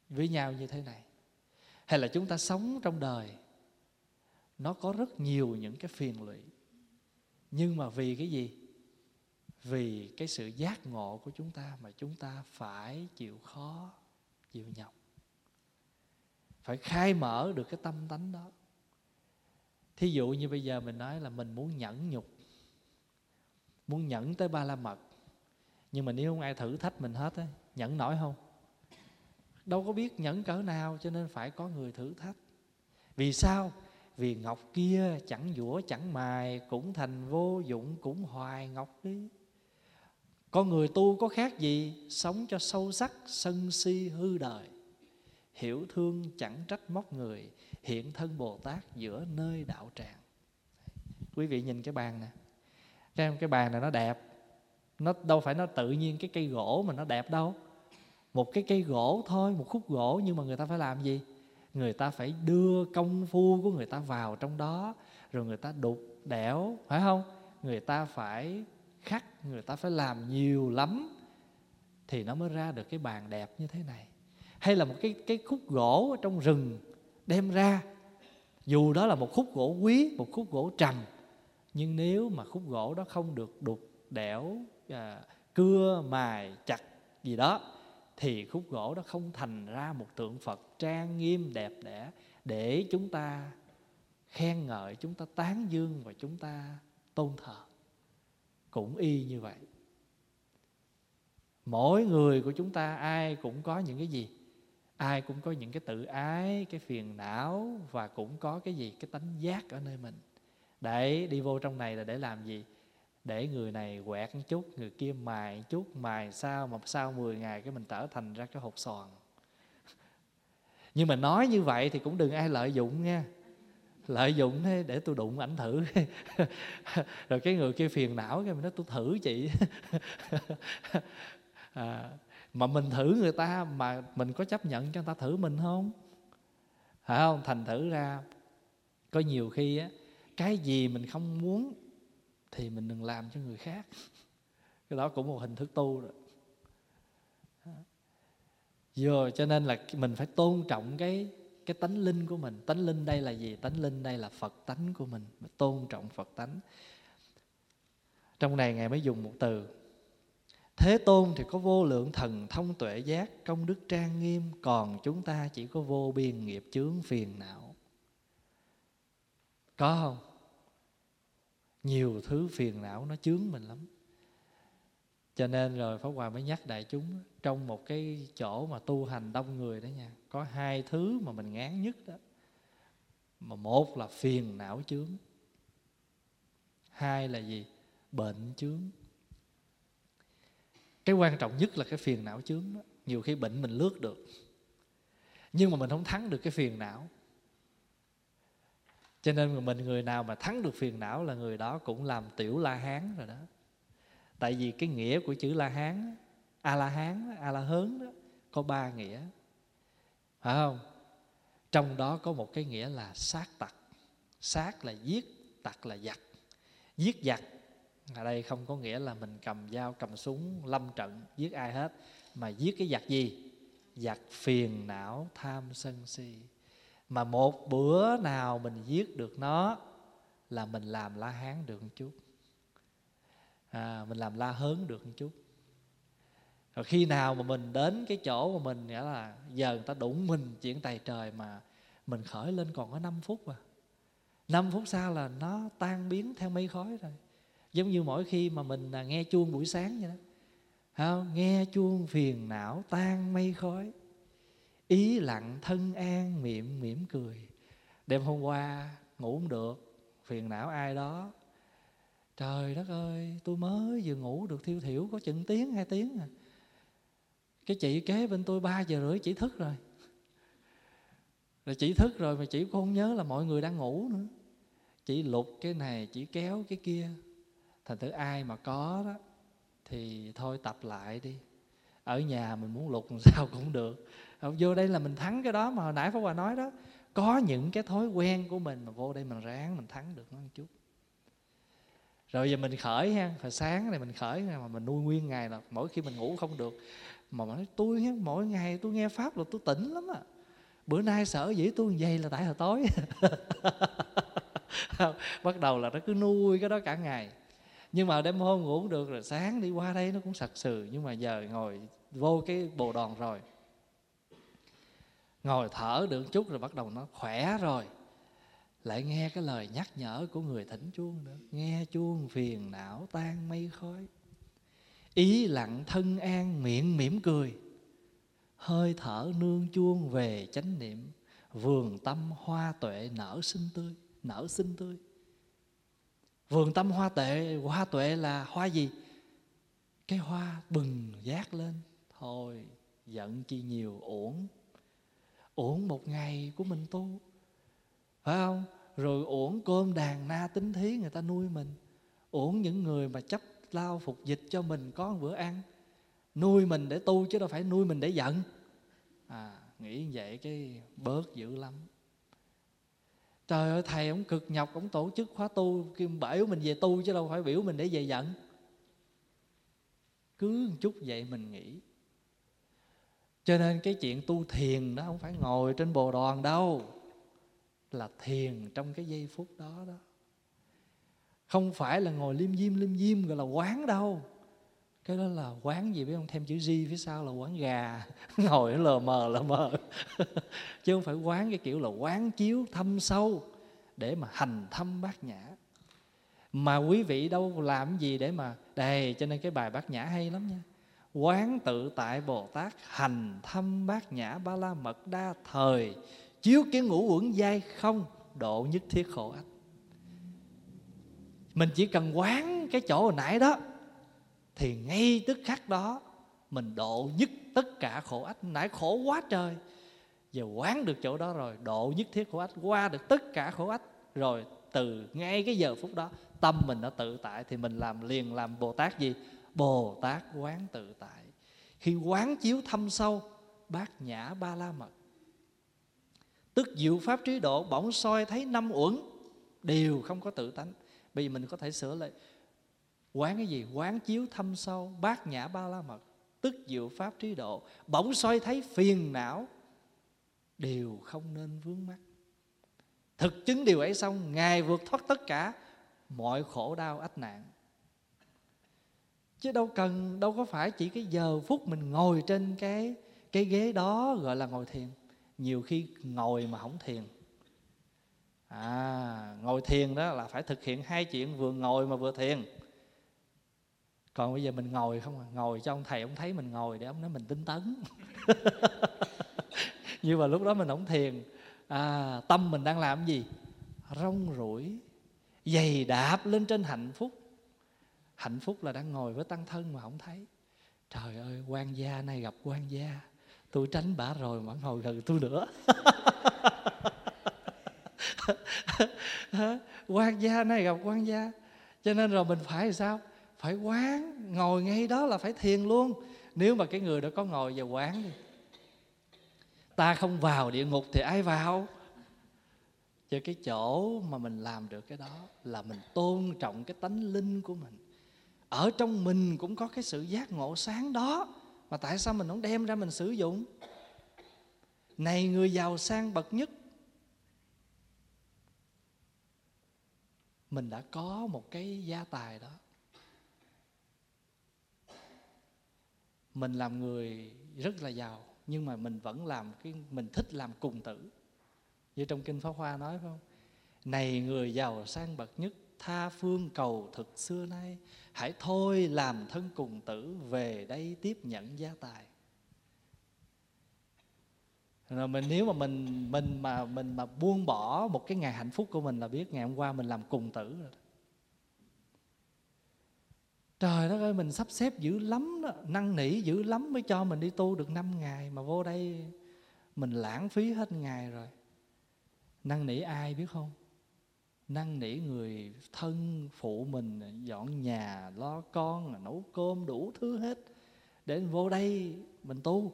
với nhau như thế này. Hay là chúng ta sống trong đời, nó có rất nhiều những cái phiền lụy. Nhưng mà vì cái gì? Vì cái sự giác ngộ của chúng ta mà chúng ta phải chịu khó, chịu nhọc. Phải khai mở được cái tâm tánh đó. Thí dụ như bây giờ mình nói là mình muốn nhẫn nhục, muốn nhẫn tới ba la mật. Nhưng mà nếu không ai thử thách mình hết á, nhẫn nổi không? Đâu có biết nhẫn cỡ nào cho nên phải có người thử thách. Vì sao? Vì ngọc kia chẳng dũa chẳng mài, cũng thành vô dụng, cũng hoài ngọc đi con người tu có khác gì, sống cho sâu sắc, sân si, hư đời. Hiểu thương chẳng trách móc người, hiện thân bồ tát giữa nơi đạo tràng. Quý vị nhìn cái bàn nè. Cái cái bàn này nó đẹp. Nó đâu phải nó tự nhiên cái cây gỗ mà nó đẹp đâu. Một cái cây gỗ thôi, một khúc gỗ, nhưng mà người ta phải làm gì? Người ta phải đưa công phu của người ta vào trong đó, rồi người ta đục đẽo, phải không? Người ta phải khắc người ta phải làm nhiều lắm thì nó mới ra được cái bàn đẹp như thế này hay là một cái cái khúc gỗ ở trong rừng đem ra dù đó là một khúc gỗ quý một khúc gỗ trầm nhưng nếu mà khúc gỗ đó không được đục đẽo à, cưa mài chặt gì đó thì khúc gỗ đó không thành ra một tượng Phật trang nghiêm đẹp đẽ để chúng ta khen ngợi, chúng ta tán dương và chúng ta tôn thờ. Cũng y như vậy. Mỗi người của chúng ta ai cũng có những cái gì? Ai cũng có những cái tự ái, cái phiền não và cũng có cái gì? Cái tánh giác ở nơi mình. Để đi vô trong này là để làm gì? để người này quẹt một chút người kia mài một chút mài sao mà sau 10 ngày cái mình trở thành ra cái hột sòn. (laughs) nhưng mà nói như vậy thì cũng đừng ai lợi dụng nha lợi dụng thế để tôi đụng ảnh thử. (laughs) Rồi cái người kia phiền não cái mình nói tôi thử chị. (laughs) À, mà mình thử người ta mà mình có chấp nhận cho người ta thử mình không? Phải không? Thành thử ra có nhiều khi á cái gì mình không muốn thì mình đừng làm cho người khác. (laughs) Cái đó cũng một hình thức tu rồi. Vừa cho nên là mình phải tôn trọng cái cái tánh linh của mình. Tánh linh đây là gì? Tánh linh đây là Phật tánh của mình. mình tôn trọng Phật tánh. Trong này Ngài mới dùng một từ. Thế Tôn thì có vô lượng thần thông tuệ giác, công đức trang nghiêm, còn chúng ta chỉ có vô biên nghiệp chướng phiền não. Có không? nhiều thứ phiền não nó chướng mình lắm cho nên rồi Pháp Hòa mới nhắc đại chúng, trong một cái chỗ mà tu hành đông người đó nha, có hai thứ mà mình ngán nhất đó. Mà một là phiền não chướng, hai là gì? Bệnh chướng. Cái quan trọng nhất là cái phiền não chướng đó. Nhiều khi bệnh mình lướt được, nhưng mà mình không thắng được cái phiền não. Cho nên mình người nào mà thắng được phiền não là người đó cũng làm tiểu la hán rồi đó tại vì cái nghĩa của chữ la hán a la hán a la hớn đó, có ba nghĩa. Phải không? Trong đó có một cái nghĩa là sát tặc. Sát là giết, tặc là giặc. Giết giặc, ở đây không có nghĩa là mình cầm dao, cầm súng, lâm trận, giết ai hết. Mà giết cái giặc gì? Giặc phiền não tham sân si. Mà một bữa nào mình giết được nó, là mình làm la hán được một chút à, mình làm la hớn được một chút rồi khi nào mà mình đến cái chỗ mà mình nghĩa là giờ người ta đụng mình chuyện tài trời mà mình khởi lên còn có 5 phút mà 5 phút sau là nó tan biến theo mây khói rồi. Giống như mỗi khi mà mình à, nghe chuông buổi sáng vậy đó. Không? nghe chuông phiền não tan mây khói. Ý lặng thân an miệng mỉm cười. Đêm hôm qua ngủ không được phiền não ai đó trời đất ơi, tôi mới vừa ngủ được thiêu thiểu có chừng tiếng, hai tiếng à. Cái chị kế bên tôi ba giờ rưỡi chỉ thức rồi. Rồi chỉ thức rồi mà chỉ không nhớ là mọi người đang ngủ nữa. Chỉ lục cái này, chỉ kéo cái kia. Thành thử ai mà có đó, thì thôi tập lại đi. Ở nhà mình muốn lục làm (laughs) sao cũng được. Vô đây là mình thắng cái đó mà hồi nãy Pháp Hòa nói đó. Có những cái thói quen của mình mà vô đây mình ráng mình thắng được nó một chút rồi giờ mình khởi ha, hồi sáng này mình khởi mà mình nuôi nguyên ngày là mỗi khi mình ngủ không được. Mà nói, tôi mỗi ngày tôi nghe pháp là tôi tỉnh lắm à bữa nay sợ dĩ tôi vậy là tại hồi tối. (laughs) Bắt đầu là nó cứ nuôi cái đó cả ngày. Nhưng mà đêm hôm ngủ được, rồi sáng đi qua đây nó cũng sặc sừ. Nhưng mà giờ ngồi vô cái bồ đòn rồi. Ngồi thở được chút rồi bắt đầu nó khỏe rồi lại nghe cái lời nhắc nhở của người thỉnh chuông nữa. Nghe chuông phiền não tan mây khói. Ý lặng thân an miệng mỉm cười. Hơi thở nương chuông về chánh niệm. Vườn tâm hoa tuệ nở xinh tươi, nở xinh tươi. Vườn tâm hoa tuệ hoa tuệ là hoa gì? Cái hoa bừng giác lên. Thôi, giận chi nhiều uổng. Uổng một ngày của mình tu phải không? Rồi uổng cơm đàn na tính thí người ta nuôi mình. Uổng những người mà chấp lao phục dịch cho mình có một bữa ăn. Nuôi mình để tu chứ đâu phải nuôi mình để giận. À nghĩ vậy cái bớt dữ lắm. Trời ơi, thầy ông cực nhọc, ông tổ chức khóa tu, kêu biểu mình về tu chứ đâu phải biểu mình để về giận. Cứ một chút vậy mình nghĩ. Cho nên cái chuyện tu thiền đó không phải ngồi trên bồ đoàn đâu là thiền trong cái giây phút đó đó. Không phải là ngồi liêm diêm liêm diêm gọi là quán đâu. Cái đó là quán gì biết không? Thêm chữ di phía sau là quán gà. (laughs) Ngồi lờ mờ lờ mờ. (laughs) Chứ không phải quán cái kiểu là quán chiếu thâm sâu để mà hành thâm bát nhã. Mà quý vị đâu làm gì để mà đây cho nên cái bài bát nhã hay lắm nha. Quán tự tại bồ tát hành thâm bát nhã ba la mật đa thời chiếu kiến ngũ uẩn dai không, độ nhất thiết khổ ách. Mình chỉ cần quán cái chỗ hồi nãy đó, thì ngay tức khắc đó, mình độ nhất tất cả khổ ách. Nãy khổ quá trời, giờ quán được chỗ đó rồi, độ nhất thiết khổ ách, qua được tất cả khổ ách. Rồi từ ngay cái giờ phút đó, tâm mình đã tự tại, thì mình làm liền làm bồ tát gì? Bồ tát quán tự tại. Khi quán chiếu thâm sâu, bát nhã ba la mật tức diệu pháp trí độ bỗng soi thấy năm uẩn, đều không có tự tánh. Bây giờ mình có thể sửa lại. Quán cái gì? Quán chiếu thâm sâu, bát nhã ba la mật. Tức diệu pháp trí độ bỗng soi thấy phiền não, đều không nên vướng mắc. Thực chứng điều ấy xong, ngài vượt thoát tất cả mọi khổ đau, ách nạn. Chứ đâu cần, đâu có phải chỉ cái giờ phút mình ngồi trên cái cái ghế đó gọi là ngồi thiền nhiều khi ngồi mà không thiền. À ngồi thiền đó là phải thực hiện hai chuyện vừa ngồi mà vừa thiền. Còn bây giờ mình ngồi không à? Ngồi cho ông thầy ông thấy mình ngồi để ông nói mình tinh tấn. (laughs) Nhưng mà lúc đó mình không thiền. À, tâm mình đang làm gì? Rong ruổi, dày đạp lên trên hạnh phúc. Hạnh phúc là đang ngồi với tăng thân mà không thấy. Trời ơi quan gia này gặp quan gia tôi tránh bả rồi mà hồi gần tôi nữa. (laughs) Quan gia này gặp quan gia. Cho nên rồi mình phải sao? Phải quán, ngồi ngay đó là phải thiền luôn. Nếu mà cái người đó có ngồi và quán đi. Ta không vào địa ngục thì ai vào? Cho cái chỗ mà mình làm được cái đó là mình tôn trọng cái tánh linh của mình. Ở trong mình cũng có cái sự giác ngộ sáng đó mà tại sao mình không đem ra mình sử dụng? Này người giàu sang bậc nhất. Mình đã có một cái gia tài đó. Mình làm người rất là giàu, nhưng mà mình vẫn làm cái, mình thích làm cùng tử. Như trong kinh pháp hoa nói phải không? Này người giàu sang bậc nhất, tha phương cầu thực xưa nay, hãy thôi làm thân cùng tử, về đây tiếp nhận gia tài. Rồi mình, nếu mà mình mình mà mình mà buông bỏ một cái ngày hạnh phúc của mình là biết ngày hôm qua mình làm cùng tử rồi trời đất ơi, mình sắp xếp dữ lắm đó, năn nỉ dữ lắm mới cho mình đi tu được 5 ngày, mà vô đây mình lãng phí hết ngày rồi. Năn nỉ ai biết không? Năn nỉ người thân phụ mình, dọn nhà, lo con, nấu cơm đủ thứ hết để vô đây mình tu.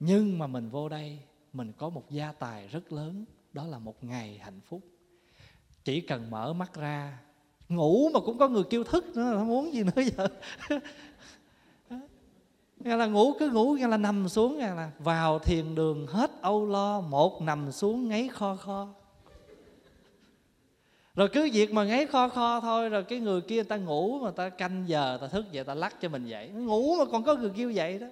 Nhưng mà mình vô đây, mình có một gia tài rất lớn, đó là một ngày hạnh phúc. Chỉ cần mở mắt ra, ngủ mà cũng có người kêu thức nữa là muốn gì nữa giờ. (laughs) Nghe là ngủ cứ ngủ, nghe là nằm xuống, nghe là vào thiền đường hết âu lo, một nằm xuống ngáy kho kho rồi cứ việc mà ngáy kho kho thôi rồi cái người kia người ta ngủ mà ta canh giờ ta thức dậy ta lắc cho mình dậy. Ngủ mà còn có người kêu dậy đó.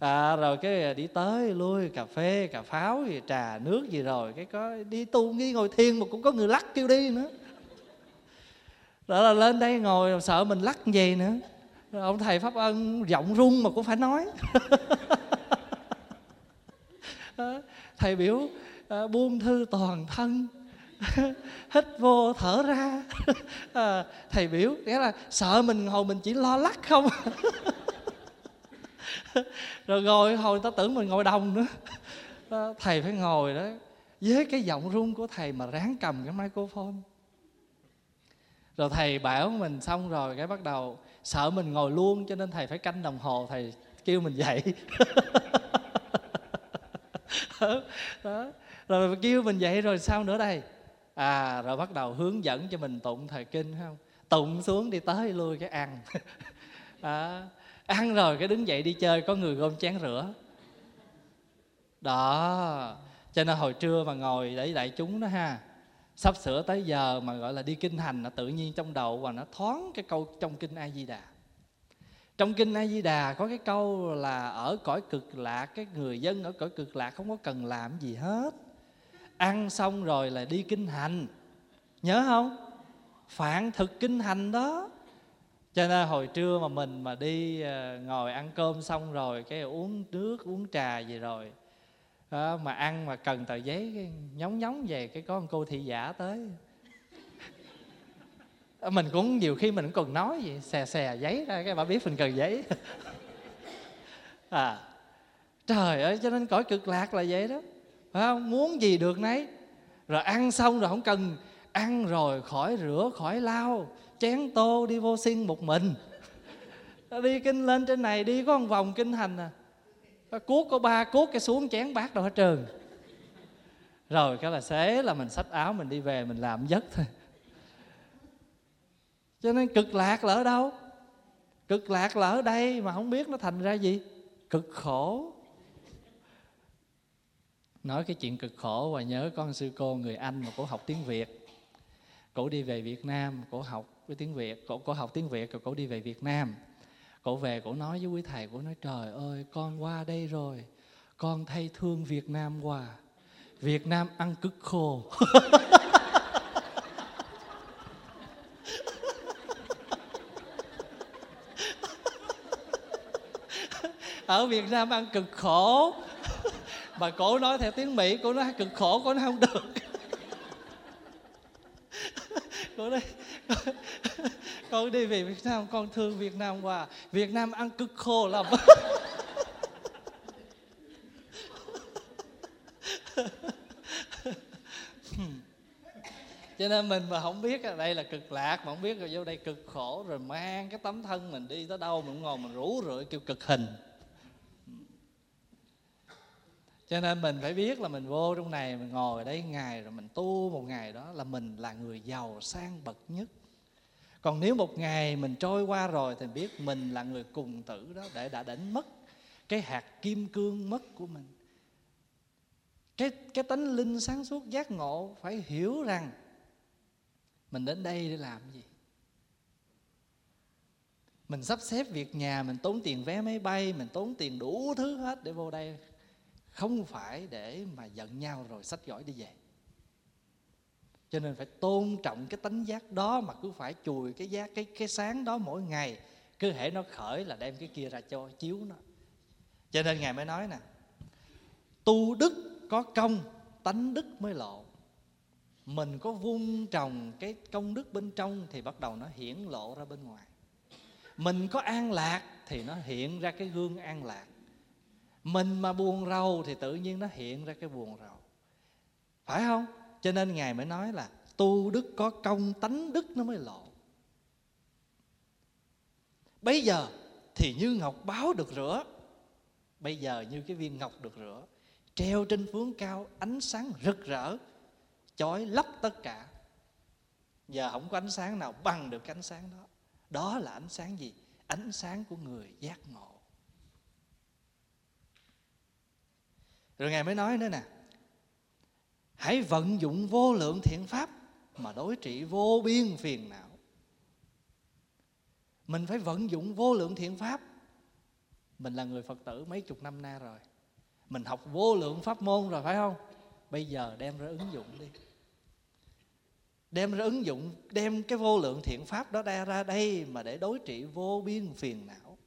À, rồi cái à, đi tới lui cà phê cà pháo gì trà nước gì rồi cái có đi tu nghi ngồi thiền mà cũng có người lắc kêu đi nữa. Rồi là lên đây ngồi sợ mình lắc gì nữa. Rồi ông thầy pháp ân giọng rung mà cũng phải nói. (laughs) Thầy biểu à, buông thư toàn thân. (laughs) hít vô thở ra. (laughs) À, thầy biểu nghĩa là sợ mình hồi mình chỉ lo lắc không? (laughs) Rồi ngồi hồi ta tưởng mình ngồi đồng nữa. Đó, thầy phải ngồi đó với cái giọng rung của thầy mà ráng cầm cái microphone. Rồi thầy bảo mình xong rồi cái bắt đầu sợ mình ngồi luôn cho nên thầy phải canh đồng hồ thầy kêu mình dậy. Đó. rồi kêu mình dậy rồi sao nữa đây? À rồi bắt đầu hướng dẫn cho mình tụng thời kinh không? Tụng xuống đi tới lui cái ăn. (laughs) À, ăn rồi cái đứng dậy đi chơi có người gom chén rửa. Đó. Cho nên hồi trưa mà ngồi để đại chúng đó ha sắp sửa tới giờ mà gọi là đi kinh hành là tự nhiên trong đầu và nó thoáng cái câu trong kinh a di đà trong kinh a di đà có cái câu là ở cõi cực lạc cái người dân ở cõi cực lạc không có cần làm gì hết ăn xong rồi là đi kinh hành. Nhớ không? Phản thực kinh hành đó. Cho nên hồi trưa mà mình mà đi ờ, ngồi ăn cơm xong rồi cái uống nước uống trà gì rồi đó, mà ăn mà cần tờ giấy cái nhóng nhóng về cái có một cô thị giả tới. Ờ, mình cũng nhiều khi mình cũng còn nói gì xè xè giấy ra cái bà biết mình cần giấy. (laughs) À trời ơi cho nên cõi cực lạc là vậy đó phải không? Muốn gì được nấy. Rồi ăn xong rồi không cần. Ăn rồi khỏi rửa, khỏi lau. Chén tô đi vô sinh một mình. Đi kinh lên trên này, đi có một vòng kinh hành à. Cuốc có ba cuốc cái xuống chén bát đâu hết trơn. Rồi cái là xế là mình xách áo, mình đi về, mình làm giấc thôi. Cho nên cực lạc là ở đâu? Cực lạc là ở đây mà không biết nó thành ra gì. Cực khổ nói cái chuyện cực khổ và nhớ con sư cô người anh mà cổ học tiếng việt. Cổ đi về việt nam, cổ học với tiếng việt, cổ cổ học tiếng việt rồi cổ đi về việt nam. Cổ về cổ nói với quý thầy, cổ nói, trời ơi, con qua đây rồi. Con thay thương việt nam qua việt nam ăn cực khô (laughs) ở việt nam ăn cực khổ mà cổ nói theo tiếng mỹ, cổ nói cực khổ, cổ nói không được. Cổ nói, con đi về việt nam, con thương việt nam quá. việt nam ăn cực khổ lắm. Cho nên mình mà không biết đây là cực lạc, mà không biết rồi vô đây cực khổ, rồi mang cái tấm thân mình đi tới đâu, mình ngồi mình rủ rượi kêu cực hình cho nên mình phải biết là mình vô trong này, mình ngồi ở đây ngày rồi mình tu một ngày đó là mình là người giàu sang bậc nhất. Còn nếu một ngày mình trôi qua rồi thì biết mình là người cùng tử đó để đã đánh mất cái hạt kim cương mất của mình. Cái cái tánh linh sáng suốt giác ngộ phải hiểu rằng mình đến đây để làm gì? Mình sắp xếp việc nhà, mình tốn tiền vé máy bay, mình tốn tiền đủ thứ hết để vô đây không phải để mà giận nhau rồi sách giỏi đi về. Cho nên phải tôn trọng cái tánh giác đó mà cứ phải chùi cái giác, cái cái sáng đó mỗi ngày. Cứ hệ nó khởi là đem cái kia ra cho, chiếu nó. Cho nên ngài mới nói nè, tu đức có công, tánh đức mới lộ. Mình có vun trồng cái công đức bên trong thì bắt đầu nó hiển lộ ra bên ngoài. Mình có an lạc thì nó hiện ra cái gương an lạc mình mà buồn rầu thì tự nhiên nó hiện ra cái buồn rầu. Phải không? Cho nên ngài mới nói là tu đức có công, tánh đức nó mới lộ. Bây giờ thì như ngọc báo được rửa, bây giờ như cái viên ngọc được rửa, treo trên phướng cao, ánh sáng rực rỡ, chói lấp tất cả. Giờ không có ánh sáng nào bằng được cái ánh sáng đó. Đó là ánh sáng gì? Ánh sáng của người giác ngộ. Rồi ngài mới nói nữa nè. Hãy vận dụng vô lượng thiện pháp mà đối trị vô biên phiền não. Mình phải vận dụng vô lượng thiện pháp. Mình là người phật tử mấy chục năm nay rồi. Mình học vô lượng pháp môn rồi, phải không? Bây giờ đem ra ứng dụng đi. Đem ra ứng dụng, đem cái vô lượng thiện pháp đó ra ra đây mà để đối trị vô biên phiền não.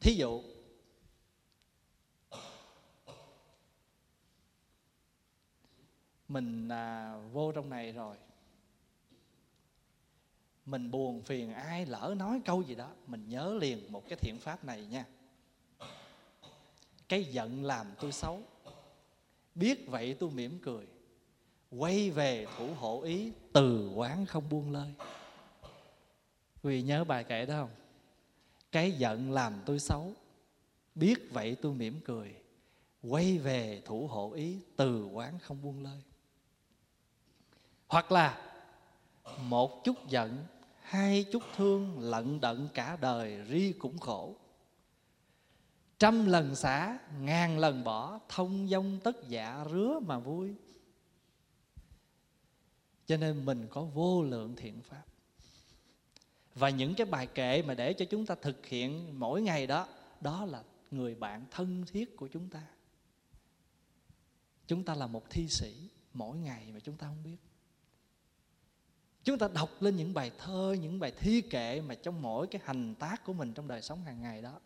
Thí dụ mình à, vô trong này rồi. Mình buồn phiền ai lỡ nói câu gì đó mình nhớ liền một cái thiện pháp này nha. Cái giận làm tôi xấu. Biết vậy tôi mỉm cười. Quay về thủ hộ ý từ quán không buông lơi. Vì nhớ bài kể đó không? Cái giận làm tôi xấu. Biết vậy tôi mỉm cười. Quay về thủ hộ ý từ quán không buông lơi hoặc là một chút giận, hai chút thương, lận đận cả đời, ri cũng khổ. Trăm lần xả, ngàn lần bỏ, thông dông tất dạ rứa mà vui. Cho nên mình có vô lượng thiện pháp. Và những cái bài kệ mà để cho chúng ta thực hiện mỗi ngày đó đó là người bạn thân thiết của chúng ta. Chúng ta là một thi sĩ mỗi ngày mà chúng ta không biết chúng ta đọc lên những bài thơ, những bài thi kệ mà trong mỗi cái hành tác của mình trong đời sống hàng ngày đó.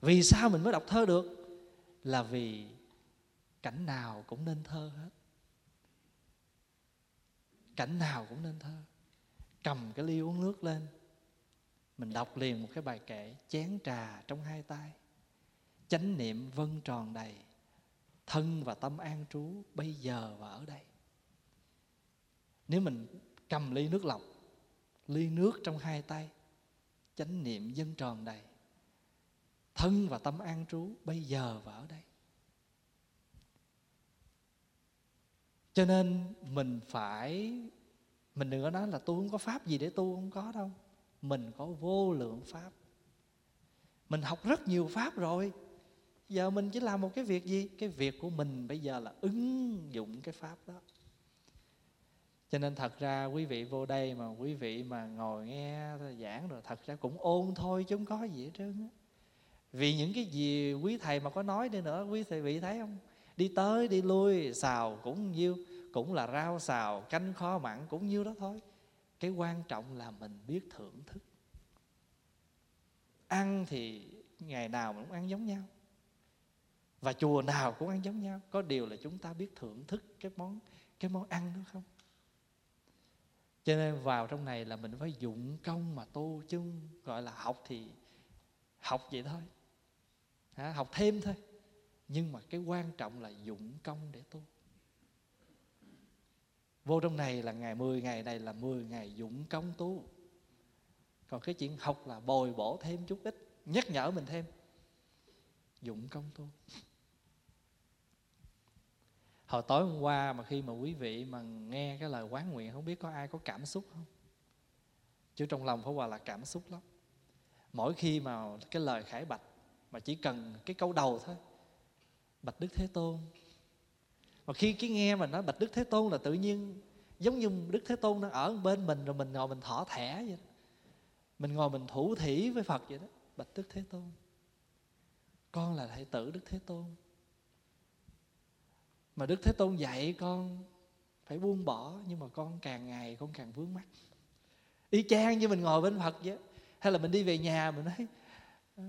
Vì sao mình mới đọc thơ được? Là vì cảnh nào cũng nên thơ hết. Cảnh nào cũng nên thơ. Cầm cái ly uống nước lên, mình đọc liền một cái bài kệ chén trà trong hai tay. Chánh niệm vân tròn đầy, thân và tâm an trú, bây giờ và ở đây. Nếu mình cầm ly nước lọc, ly nước trong hai tay, chánh niệm dân tròn đầy. Thân và tâm an trú, bây giờ và ở đây. Cho nên mình phải, mình đừng có nói là tôi không có pháp gì để tu không có đâu. Mình có vô lượng pháp. Mình học rất nhiều pháp rồi. Giờ mình chỉ làm một cái việc gì? Cái việc của mình bây giờ là ứng dụng cái pháp đó cho nên thật ra quý vị vô đây mà quý vị mà ngồi nghe giảng rồi, thật ra cũng ôn thôi chứ không có gì hết trơn á. Vì những cái gì quý thầy mà có nói đi nữa, quý thầy vị thấy không? Đi tới, đi lui, xào cũng nhiêu, cũng là rau xào, canh kho mặn cũng nhiêu đó thôi. Cái quan trọng là mình biết thưởng thức. Ăn thì ngày nào mình cũng ăn giống nhau. Và chùa nào cũng ăn giống nhau. Có điều là chúng ta biết thưởng thức cái món cái món ăn đó không? Cho nên vào trong này là mình phải dụng công mà tu chứ gọi là học thì học vậy thôi. À, học thêm thôi. Nhưng mà cái quan trọng là dụng công để tu. Vô trong này là ngày 10 ngày này là 10 ngày dụng công tu. Còn cái chuyện học là bồi bổ thêm chút ít nhắc nhở mình thêm. Dụng công tu hồi tối hôm qua mà khi mà quý vị mà nghe cái lời quán nguyện, không biết có ai có cảm xúc không? Chứ trong lòng phải Hòa là cảm xúc lắm. Mỗi khi mà cái lời khải bạch mà chỉ cần cái câu đầu thôi, bạch đức thế tôn. Mà khi cái nghe mà nói bạch đức thế tôn là tự nhiên giống như đức thế tôn đang ở bên mình rồi mình ngồi mình thỏ thẻ vậy đó. mình ngồi mình thủ thỉ với phật vậy đó. Bạch đức thế tôn. Con là thầy tử đức thế tôn mà đức thế tôn dạy con phải buông bỏ nhưng mà con càng ngày con càng vướng mắt, y chang như mình ngồi bên phật vậy. Hay là mình đi về nhà mình nói ờ,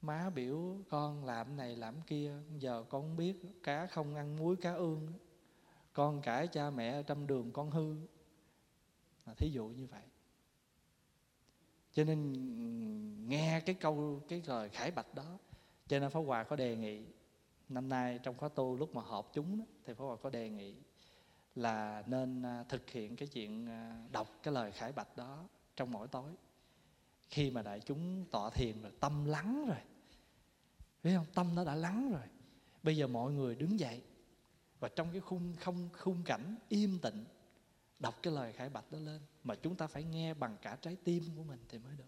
má biểu con làm này làm kia giờ con không biết cá không ăn muối cá ương. Con cãi cha mẹ ở trong đường con hư. À, thí dụ như vậy. Cho nên ừ, nghe cái câu cái lời khải bạch đó cho nên pháp hòa có đề nghị năm nay trong khóa tu lúc mà họp chúng đó, thì pháp hòa có đề nghị là nên à, thực hiện cái chuyện à, đọc cái lời khải bạch đó trong mỗi tối. Khi mà đại chúng tọa thiền rồi tâm lắng rồi biết không? Tâm nó đã lắng rồi. Bây giờ mọi người đứng dậy và trong cái khung không khung cảnh im tịnh đọc cái lời khải bạch đó lên mà chúng ta phải nghe bằng cả trái tim của mình thì mới được.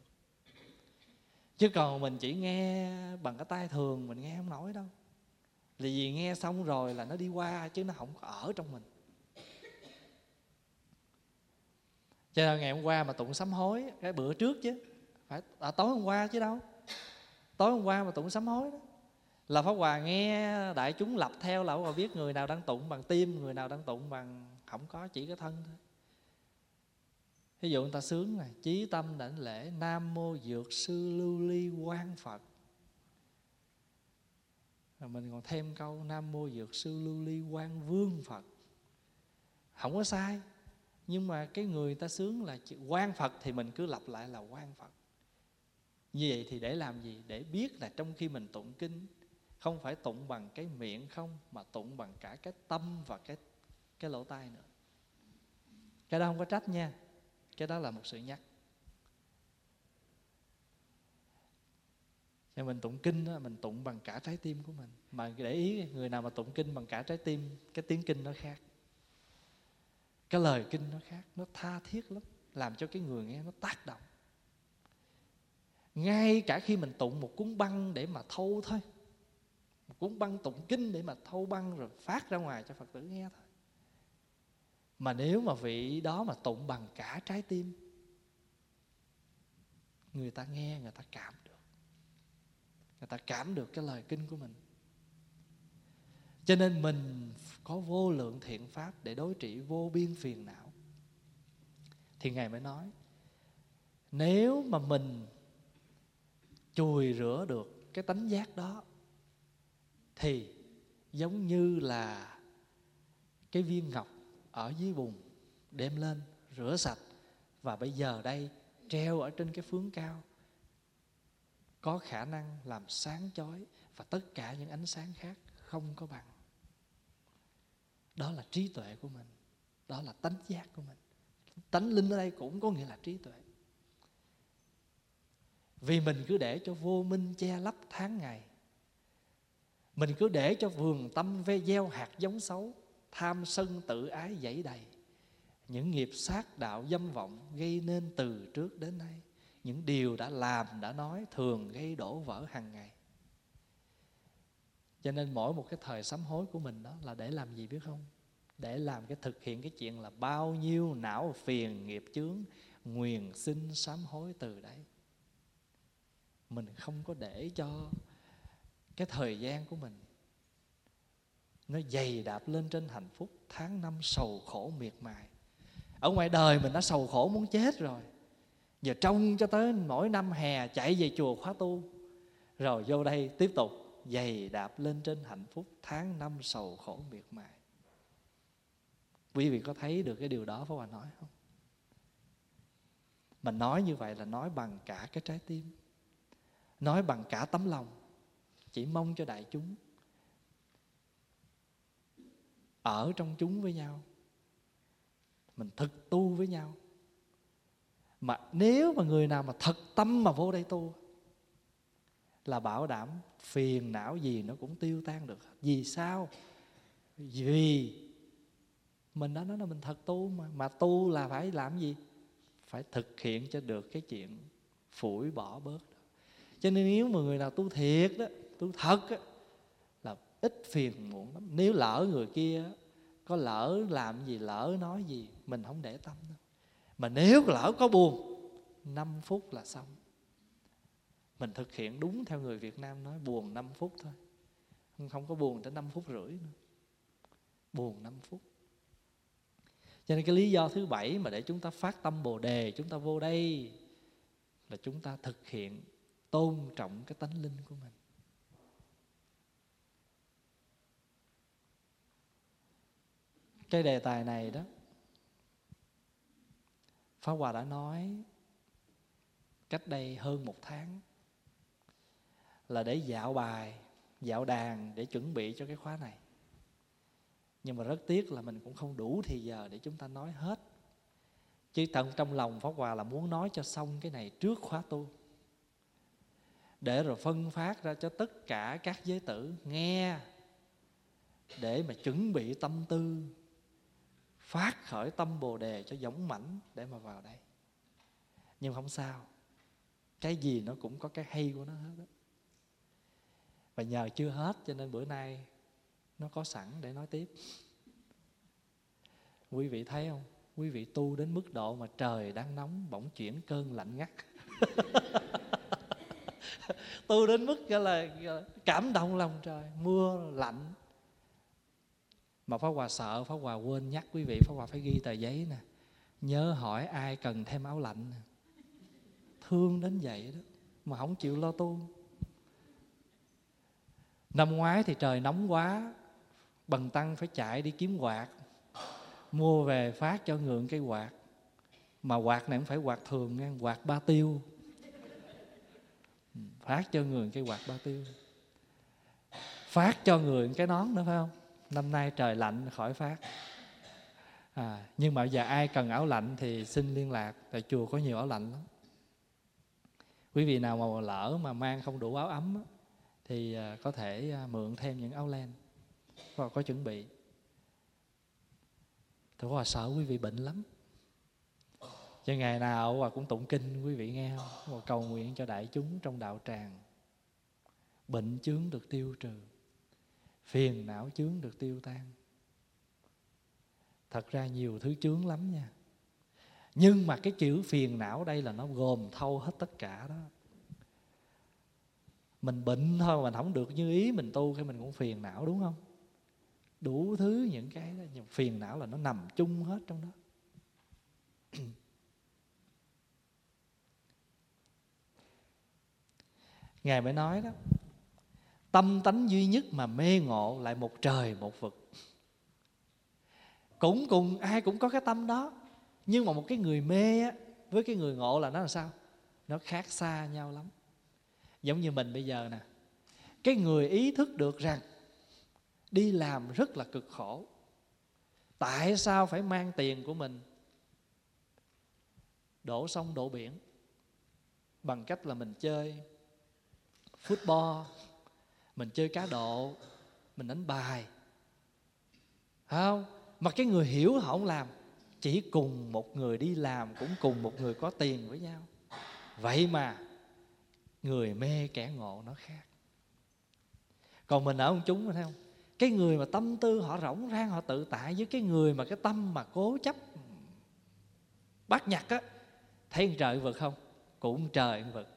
Chứ còn mình chỉ nghe bằng cái tai thường mình nghe không nổi đâu là vì nghe xong rồi là nó đi qua chứ nó không có ở trong mình. Cho nên ngày hôm qua mà tụng sám hối cái bữa trước chứ phải à, tối hôm qua chứ đâu. Tối hôm qua mà tụng sám hối đó. Là pháp hòa nghe đại chúng lập theo là pháp hòa biết người nào đang tụng bằng tim người nào đang tụng bằng không có chỉ có thân thôi. Ví dụ người ta sướng này chí tâm đảnh lễ nam mô dược sư lưu ly quan phật rồi mình còn thêm câu nam mô dược sư lưu ly quan vương phật. Không có sai. Nhưng mà cái người ta sướng là quan phật thì mình cứ lặp lại là quan phật. Như vậy thì để làm gì? Để biết là trong khi mình tụng kinh, không phải tụng bằng cái miệng không, mà tụng bằng cả cái tâm và cái cái lỗ tai nữa. Cái đó không có trách nha. Cái đó là một sự nhắc. Cho mình tụng kinh đó, mình tụng bằng cả trái tim của mình. Mà để ý người nào mà tụng kinh bằng cả trái tim cái tiếng kinh nó khác. Cái lời kinh nó khác nó tha thiết lắm làm cho cái người nghe nó tác động. Ngay cả khi mình tụng một cuốn băng để mà thâu thôi một cuốn băng tụng kinh để mà thâu băng rồi phát ra ngoài cho phật tử nghe thôi. Mà nếu mà vị đó mà tụng bằng cả trái tim người ta nghe người ta cảm được người ta cảm được cái lời kinh của mình. Cho nên mình có vô lượng thiện pháp để đối trị vô biên phiền não. Thì ngài mới nói, nếu mà mình chùi rửa được cái tánh giác đó, thì giống như là cái viên ngọc ở dưới bùn đem lên rửa sạch và bây giờ đây treo ở trên cái phướng cao có khả năng làm sáng chói và tất cả những ánh sáng khác không có bằng. Đó là trí tuệ của mình. Đó là tánh giác của mình. Tánh linh ở đây cũng có nghĩa là trí tuệ. Vì mình cứ để cho vô minh che lấp tháng ngày. Mình cứ để cho vườn tâm ve gieo hạt giống xấu, tham sân tự ái dãy đầy. Những nghiệp sát đạo dâm vọng gây nên từ trước đến nay những điều đã làm, đã nói thường gây đổ vỡ hàng ngày. Cho nên mỗi một cái thời sám hối của mình đó là để làm gì biết không? Để làm cái thực hiện cái chuyện là bao nhiêu não phiền nghiệp chướng, nguyền xin sám hối từ đấy. Mình không có để cho cái thời gian của mình nó dày đạp lên trên hạnh phúc, tháng năm sầu khổ miệt mài. Ở ngoài đời mình đã sầu khổ muốn chết rồi và trông cho tới mỗi năm hè chạy về chùa khóa tu. Rồi vô đây tiếp tục dày đạp lên trên hạnh phúc tháng năm sầu khổ miệt mài. Quý vị có thấy được cái điều đó Pháp Hòa nói không? Mình nói như vậy là nói bằng cả cái trái tim. Nói bằng cả tấm lòng. Chỉ mong cho đại chúng ở trong chúng với nhau. Mình thực tu với nhau mà nếu mà người nào mà thật tâm mà vô đây tu là bảo đảm phiền não gì nó cũng tiêu tan được. Vì sao? Vì mình đã nói là mình thật tu mà. Mà tu là phải làm gì? Phải thực hiện cho được cái chuyện phủi bỏ bớt. Cho nên nếu mà người nào tu thiệt đó tu thật đó, là ít phiền muộn lắm. Nếu lỡ người kia có lỡ làm gì lỡ nói gì mình không để tâm đâu mà nếu lỡ có buồn 5 phút là xong. Mình thực hiện đúng theo người Việt Nam nói, buồn 5 phút thôi. Không có buồn tới 5 phút rưỡi nữa. Buồn 5 phút. Cho nên cái lý do thứ bảy mà để chúng ta phát tâm bồ đề, chúng ta vô đây, là chúng ta thực hiện tôn trọng cái tánh linh của mình. Cái đề tài này đó Pháp Hòa đã nói cách đây hơn một tháng là để dạo bài, dạo đàn để chuẩn bị cho cái khóa này. Nhưng mà rất tiếc là mình cũng không đủ thì giờ để chúng ta nói hết. Chứ tận trong lòng Pháp Hòa là muốn nói cho xong cái này trước khóa tu. Để rồi phân phát ra cho tất cả các giới tử nghe để mà chuẩn bị tâm tư phát khởi tâm bồ đề cho giống mảnh để mà vào đây. Nhưng không sao. Cái gì nó cũng có cái hay của nó hết đó. và nhờ chưa hết cho nên bữa nay nó có sẵn để nói tiếp. Quý vị thấy không? Quý vị tu đến mức độ mà trời đang nóng bỗng chuyển cơn lạnh ngắt. (laughs) Tu đến mức gọi là cảm động lòng trời. Mưa lạnh mà Pháp Hòa sợ, Pháp Hòa quên nhắc quý vị, Pháp Hòa phải ghi tờ giấy nè. Nhớ hỏi ai cần thêm áo lạnh nè. Thương đến vậy đó, mà không chịu lo tu. Năm ngoái thì trời nóng quá bằng tăng phải chạy đi kiếm quạt, mua về phát cho ngượng cây quạt. Mà quạt này không phải quạt thường nha, quạt ba tiêu. Phát cho người cái quạt ba tiêu. Phát cho người cái nón nữa phải không? Năm nay trời lạnh khỏi phát. À, nhưng mà giờ ai cần áo lạnh thì xin liên lạc tại chùa có nhiều áo lạnh lắm. Quý vị nào mà lỡ mà mang không đủ áo ấm thì à, có thể à, mượn thêm những áo len. Và có chuẩn bị. Tôi có sợ quý vị bệnh lắm. Cho ngày nào và cũng tụng kinh quý vị nghe không? Cầu nguyện cho đại chúng trong đạo tràng. Bệnh chướng được tiêu trừ phiền não chướng được tiêu tan. Thật ra nhiều thứ chướng lắm nha. Nhưng mà cái chữ phiền não đây là nó gồm thâu hết tất cả đó. Mình bệnh thôi mà mình không được như ý mình tu cái mình cũng phiền não đúng không? Đủ thứ những cái đó, nhưng phiền não là nó nằm chung hết trong đó. (clears throat) Ngài mới nói đó tâm tánh duy nhất mà mê ngộ lại một trời, một vực. Cũng cùng ai cũng có cái tâm đó, nhưng mà một cái người mê á, với cái người ngộ là nó là sao? Nó khác xa nhau lắm. Giống như mình bây giờ nè, cái người ý thức được rằng đi làm rất là cực khổ. Tại sao phải mang tiền của mình đổ sông, đổ biển bằng cách là mình chơi football mình chơi cá độ, mình đánh bài. Không, mà cái người hiểu họ không làm, chỉ cùng một người đi làm cũng cùng một người có tiền với nhau. Vậy mà, người mê kẻ ngộ nó khác. Còn mình ở ông chúng thấy không? Cái người mà tâm tư họ rỗng rang, họ tự tại với cái người mà cái tâm mà cố chấp bắt nhặt á, thấy trời vực không? Cũng trời vực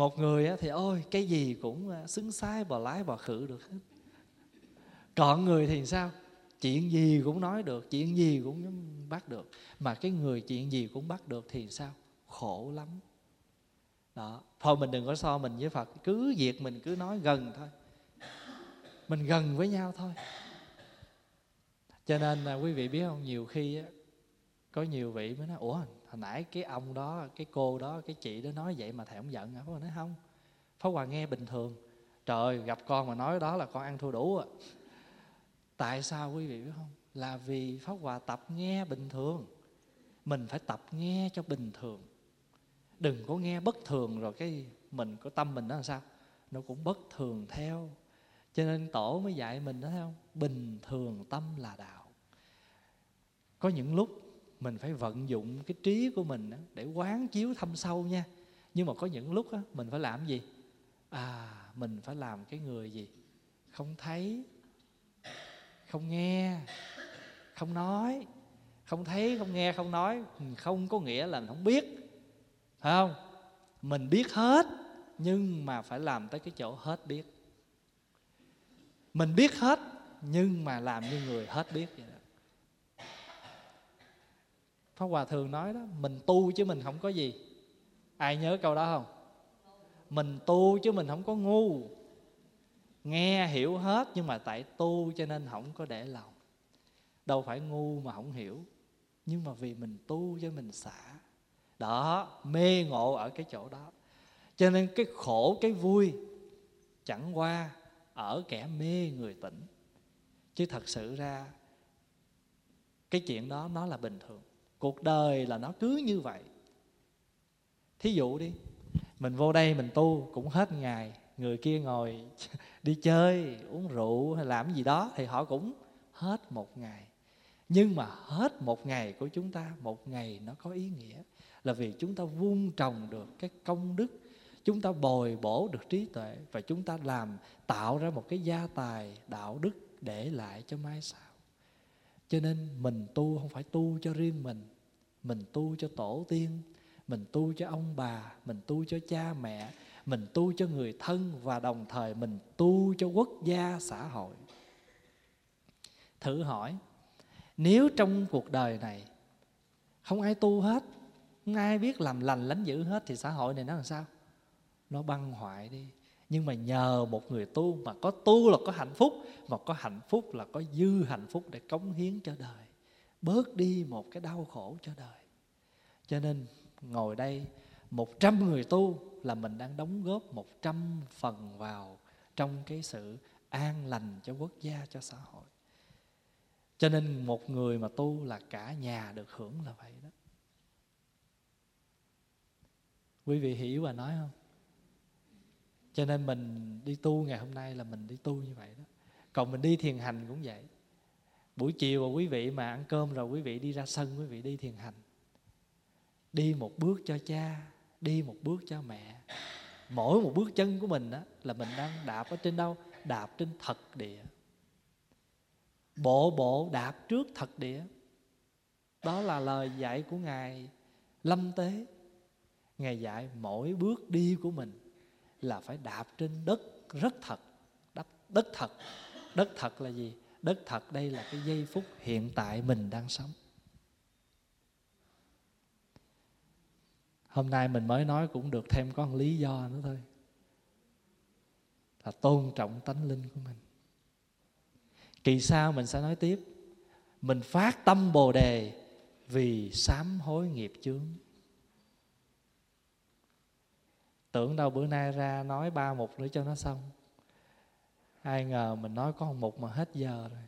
một người thì ôi cái gì cũng à, xứng sai bò lái bò khử được hết. Còn người thì sao? Chuyện gì cũng nói được chuyện gì cũng bắt được. Mà cái người chuyện gì cũng bắt được thì sao? Khổ lắm. Đó. Thôi mình đừng có so mình với phật. Cứ việc mình cứ nói gần thôi. Mình gần với nhau thôi. Cho nên là quý vị biết không? Nhiều khi á, có nhiều vị mới nói ủa hồi nãy cái ông đó, cái cô đó, cái chị đó nói vậy mà thầy không giận hả? Pháp Hòa nói, không. Pháp Hòa nghe bình thường. Trời, gặp con mà nói đó là con ăn thua đủ à. Tại sao quý vị biết không? Là vì Pháp Hòa tập nghe bình thường. Mình phải tập nghe cho bình thường. Đừng có nghe bất thường rồi cái mình có tâm mình nó làm sao? Nó cũng bất thường theo. Cho nên tổ mới dạy mình đó, thấy không? Bình thường tâm là đạo. Có những lúc mình phải vận dụng cái trí của mình để quán chiếu thâm sâu nha. Nhưng mà có những lúc mình phải làm gì? À mình phải làm cái người gì? Không thấy, không nghe, không nói. Không thấy, không nghe, không nói, không có nghĩa là mình không biết. Phải không? Mình biết hết, nhưng mà phải làm tới cái chỗ hết biết. Mình biết hết, nhưng mà làm như người hết biết vậy Pháp Hòa thường nói đó, Mình tu chứ mình không có gì. Ai nhớ câu đó không? Mình tu chứ mình không có ngu. Nghe hiểu hết Nhưng mà tại tu cho nên không có để lòng. Đâu phải ngu mà không hiểu, Nhưng mà vì mình tu cho mình xả. Đó, Mê ngộ ở cái chỗ đó. Cho nên cái khổ, cái vui Chẳng qua Ở kẻ mê người tỉnh. Chứ thật sự ra, Cái chuyện đó nó là bình thường cuộc đời là nó cứ như vậy. Thí dụ đi, mình vô đây mình tu cũng hết ngày, người kia ngồi (laughs) đi chơi, uống rượu hay làm gì đó thì họ cũng hết một ngày. Nhưng mà hết một ngày của chúng ta, một ngày nó có ý nghĩa là vì chúng ta vun trồng được cái công đức, chúng ta bồi bổ được trí tuệ và chúng ta làm, tạo ra một cái gia tài đạo đức để lại cho mai sau. Cho nên mình tu không phải tu cho riêng mình mình tu cho tổ tiên, mình tu cho ông bà, mình tu cho cha mẹ, mình tu cho người thân và đồng thời mình tu cho quốc gia, xã hội. Thử hỏi, nếu trong cuộc đời này không ai tu hết, không ai biết làm lành lánh dữ hết thì xã hội này nó làm sao? Nó băng hoại đi. Nhưng mà nhờ một người tu mà có tu là có hạnh phúc, mà có hạnh phúc là có dư hạnh phúc để cống hiến cho đời bớt đi một cái đau khổ cho đời. Cho nên ngồi đây một trăm người tu là mình đang đóng góp một trăm phần vào trong cái sự an lành cho quốc gia, cho xã hội. Cho nên một người mà tu là cả nhà được hưởng là vậy đó. Quý vị hiểu và nói không? Cho nên mình đi tu ngày hôm nay là mình đi tu như vậy đó. Còn mình đi thiền hành cũng vậy buổi chiều mà quý vị mà ăn cơm rồi quý vị đi ra sân quý vị đi thiền hành. Đi một bước cho cha đi một bước cho mẹ. Mỗi một bước chân của mình đó là mình đang đạp ở trên đâu? Đạp trên thật địa. Bộ bộ đạp trước thật địa. Đó là lời dạy của ngài lâm tế. Ngài dạy mỗi bước đi của mình là phải đạp trên đất rất thật. Đất, đất thật. Đất thật là gì? Đất thật đây là cái giây phút hiện tại mình đang sống. Hôm nay mình mới nói cũng được thêm có một lý do nữa thôi. Là tôn trọng tánh linh của mình. Kỳ sau mình sẽ nói tiếp. Mình phát tâm bồ đề vì sám hối nghiệp chướng. Tưởng đâu bữa nay ra nói ba mục nữa cho nó xong ai ngờ mình nói có một mà hết giờ rồi.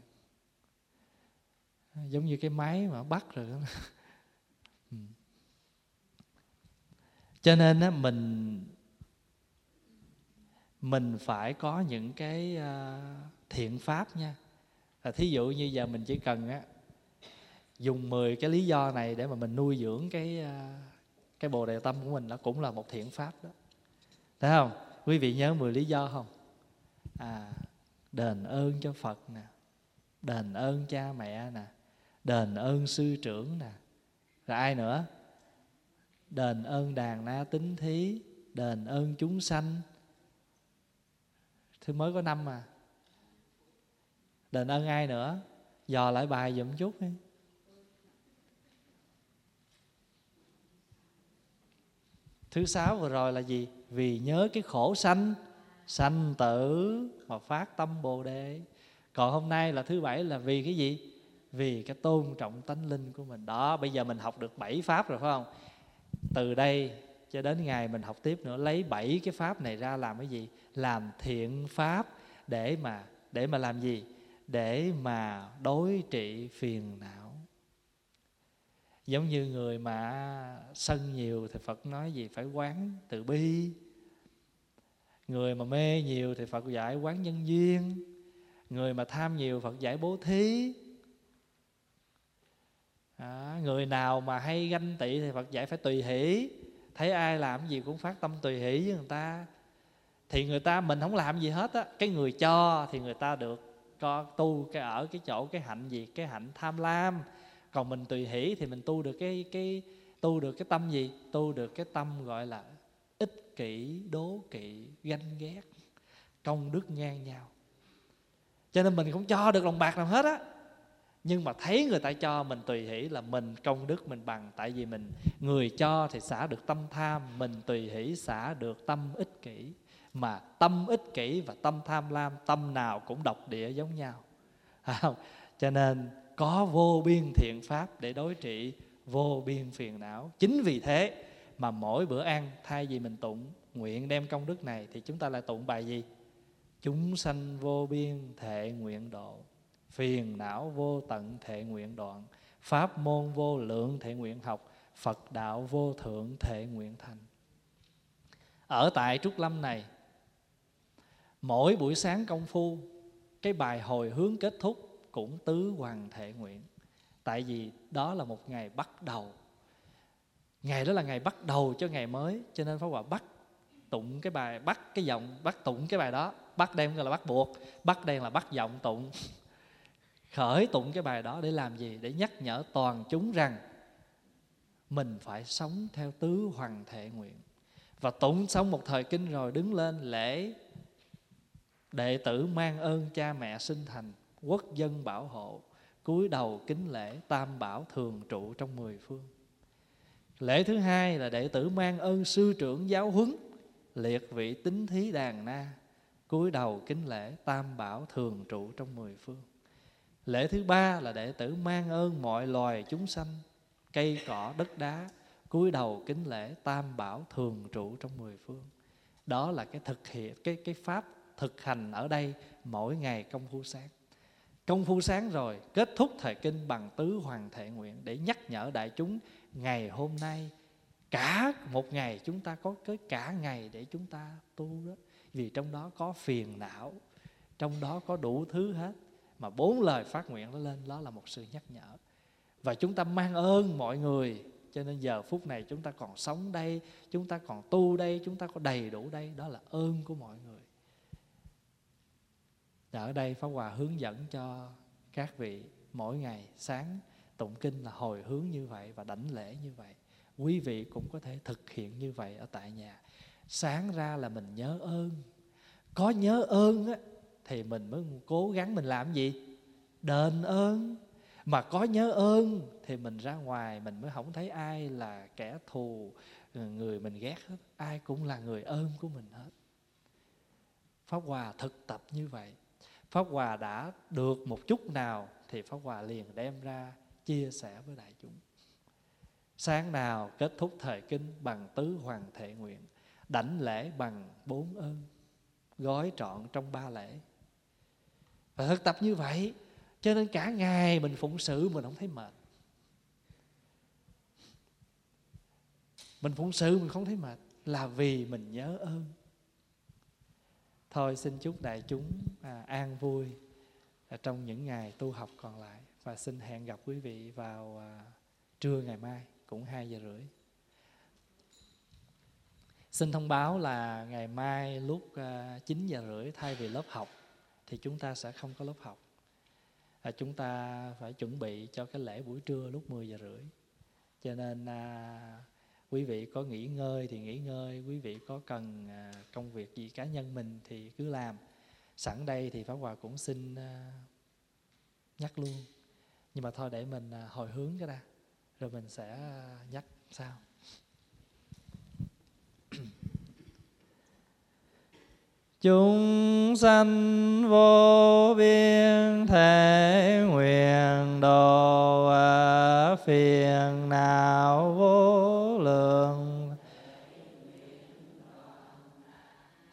Giống như cái máy mà bắt rồi đó. (laughs) Ừ. Cho nên á, mình mình phải có những cái ờ, thiện pháp nha. Là thí dụ như giờ mình chỉ cần á, dùng 10 cái lý do này để mà mình nuôi dưỡng cái ờ, cái bồ đề tâm của mình, nó cũng là một thiện pháp đó. Thấy không? Quý vị nhớ 10 lý do không? À đền ơn cho phật nè. Đền ơn cha mẹ nè. Đền ơn sư trưởng nè. Rồi ai nữa? Đền ơn đàn na tính thí. Đền ơn chúng sanh. Thứ mới có năm mà. Đền ơn ai nữa? Dò lại bài giùm chút đi. Thứ sáu vừa rồi là gì? Vì nhớ cái khổ sanh sanh tử mà phát tâm bồ đề. Còn hôm nay là thứ bảy là vì cái gì? Vì cái tôn trọng tánh linh của mình. Đó, bây giờ mình học được bảy pháp rồi, phải không? Từ đây cho đến ngày mình học tiếp nữa, lấy bảy cái pháp này ra làm cái gì? Làm thiện pháp để mà để mà làm gì? Để mà đối trị phiền não. Giống như người mà sân nhiều thì phật nói gì? Phải quán từ bi người mà mê nhiều thì phật dạy quán nhân duyên. Người mà tham nhiều phật dạy bố thí. À, người nào mà hay ganh tị thì phật dạy phải tùy hỷ. Thấy ai làm gì cũng phát tâm tùy hỷ với người ta. Thì người ta mình không làm gì hết á cái người cho thì người ta được có tu cái ở cái chỗ cái hạnh gì cái hạnh tham lam. Còn mình tùy hỷ thì mình tu được cái cái tu được cái tâm gì? Tu được cái tâm gọi là ích kỷ đố kỵ ganh ghét công đức ngang nhau. Cho nên mình không cho được lòng bạc nào hết á. Nhưng mà thấy người ta cho mình tùy hỷ là mình công đức mình bằng. Tại vì mình người cho thì xả được tâm tham mình tùy hỷ xả được tâm ích kỷ. Mà tâm ích kỷ và tâm tham lam tâm nào cũng độc địa giống nhau. À, cho nên có vô biên thiện pháp để đối trị vô biên phiền não. Chính vì thế mà mỗi bữa ăn, thay vì mình tụng, nguyện đem công đức này, thì chúng ta lại tụng bài gì? Chúng sanh vô biên thệ nguyện độ, phiền não vô tận thệ nguyện đoạn, pháp môn vô lượng thệ nguyện học, phật đạo vô thượng thệ nguyện thành. Ở tại trúc lâm này, mỗi buổi sáng công phu, cái bài hồi hướng kết thúc cũng tứ hoàng thệ nguyện. Tại vì đó là một ngày bắt đầu ngày đó là ngày bắt đầu cho ngày mới, cho nên pháp hòa bắt tụng cái bài, bắt cái giọng, bắt tụng cái bài đó. Bắt đem gọi là bắt buộc, bắt đem là bắt giọng tụng. Khởi tụng cái bài đó để làm gì? Để nhắc nhở toàn chúng rằng mình phải sống theo tứ hoàng thệ nguyện. Và tụng xong một thời kinh rồi đứng lên lễ. Đệ tử mang ơn cha mẹ sinh thành, quốc dân bảo hộ, cúi đầu kính lễ tam bảo thường trụ trong mười phương lễ thứ hai là đệ tử mang ơn sư trưởng giáo huấn, liệt vị tính thí đàn na, cúi đầu kính lễ tam bảo thường trụ trong mười phương. Lễ thứ ba là đệ tử mang ơn mọi loài chúng sanh, cây cỏ đất đá, cúi đầu kính lễ tam bảo thường trụ trong mười phương. Đó là cái thực hiện, cái cái pháp thực hành ở đây mỗi ngày công phu sáng. Công phu sáng rồi, kết thúc thời kinh bằng tứ hoàng thệ nguyện để nhắc nhở đại chúng ngày hôm nay, cả một ngày chúng ta có cái cả ngày để chúng ta tu đó. Vì trong đó có phiền não, trong đó có đủ thứ hết, mà bốn lời phát nguyện nó lên, đó là một sự nhắc nhở. Và chúng ta mang ơn mọi người, cho nên giờ phút này chúng ta còn sống đây, chúng ta còn tu đây, chúng ta có đầy đủ đây, đó là ơn của mọi người. Và ở đây Pháp Hòa hướng dẫn cho các vị mỗi ngày sáng tụng kinh là hồi hướng như vậy và đảnh lễ như vậy. Quý vị cũng có thể thực hiện như vậy ở tại nhà. Sáng ra là mình nhớ ơn. Có nhớ ơn á, thì mình mới cố gắng mình làm gì? Đền ơn. Mà có nhớ ơn thì mình ra ngoài mình mới không thấy ai là kẻ thù người mình ghét hết. Ai cũng là người ơn của mình hết. Pháp hòa thực tập như vậy. Pháp hòa đã được một chút nào thì pháp hòa liền đem ra chia sẻ với đại chúng. Sáng nào kết thúc thời kinh bằng tứ hoàng thệ nguyện đảnh lễ bằng bốn ơn gói trọn trong ba lễ. Và thực tập như vậy cho nên cả ngày mình phụng sự mình không thấy mệt. Mình phụng sự mình không thấy mệt là vì mình nhớ ơn. Thôi xin chúc đại chúng à, an vui à, trong những ngày tu học còn lại và xin hẹn gặp quý vị vào à, trưa ngày mai cũng 2 giờ rưỡi. Xin thông báo là ngày mai lúc à, 9 giờ rưỡi thay vì lớp học thì chúng ta sẽ không có lớp học. À, chúng ta phải chuẩn bị cho cái lễ buổi trưa lúc 10 giờ rưỡi. Cho nên à, quý vị có nghỉ ngơi thì nghỉ ngơi quý vị có cần à, công việc gì cá nhân mình thì cứ làm. Sẵn đây thì pháp hòa cũng xin à, nhắc luôn nhưng mà thôi để mình à, hồi hướng cái ra, rồi mình sẽ à, nhắc sau. (clears throat) Chúng sanh vô biên thể nguyện độ à, phiền não vô lượng.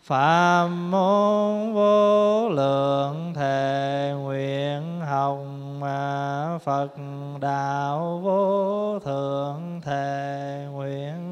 Phạm môn vô lượng thể nguyện hồng Phật đạo vô thượng thề nguyện.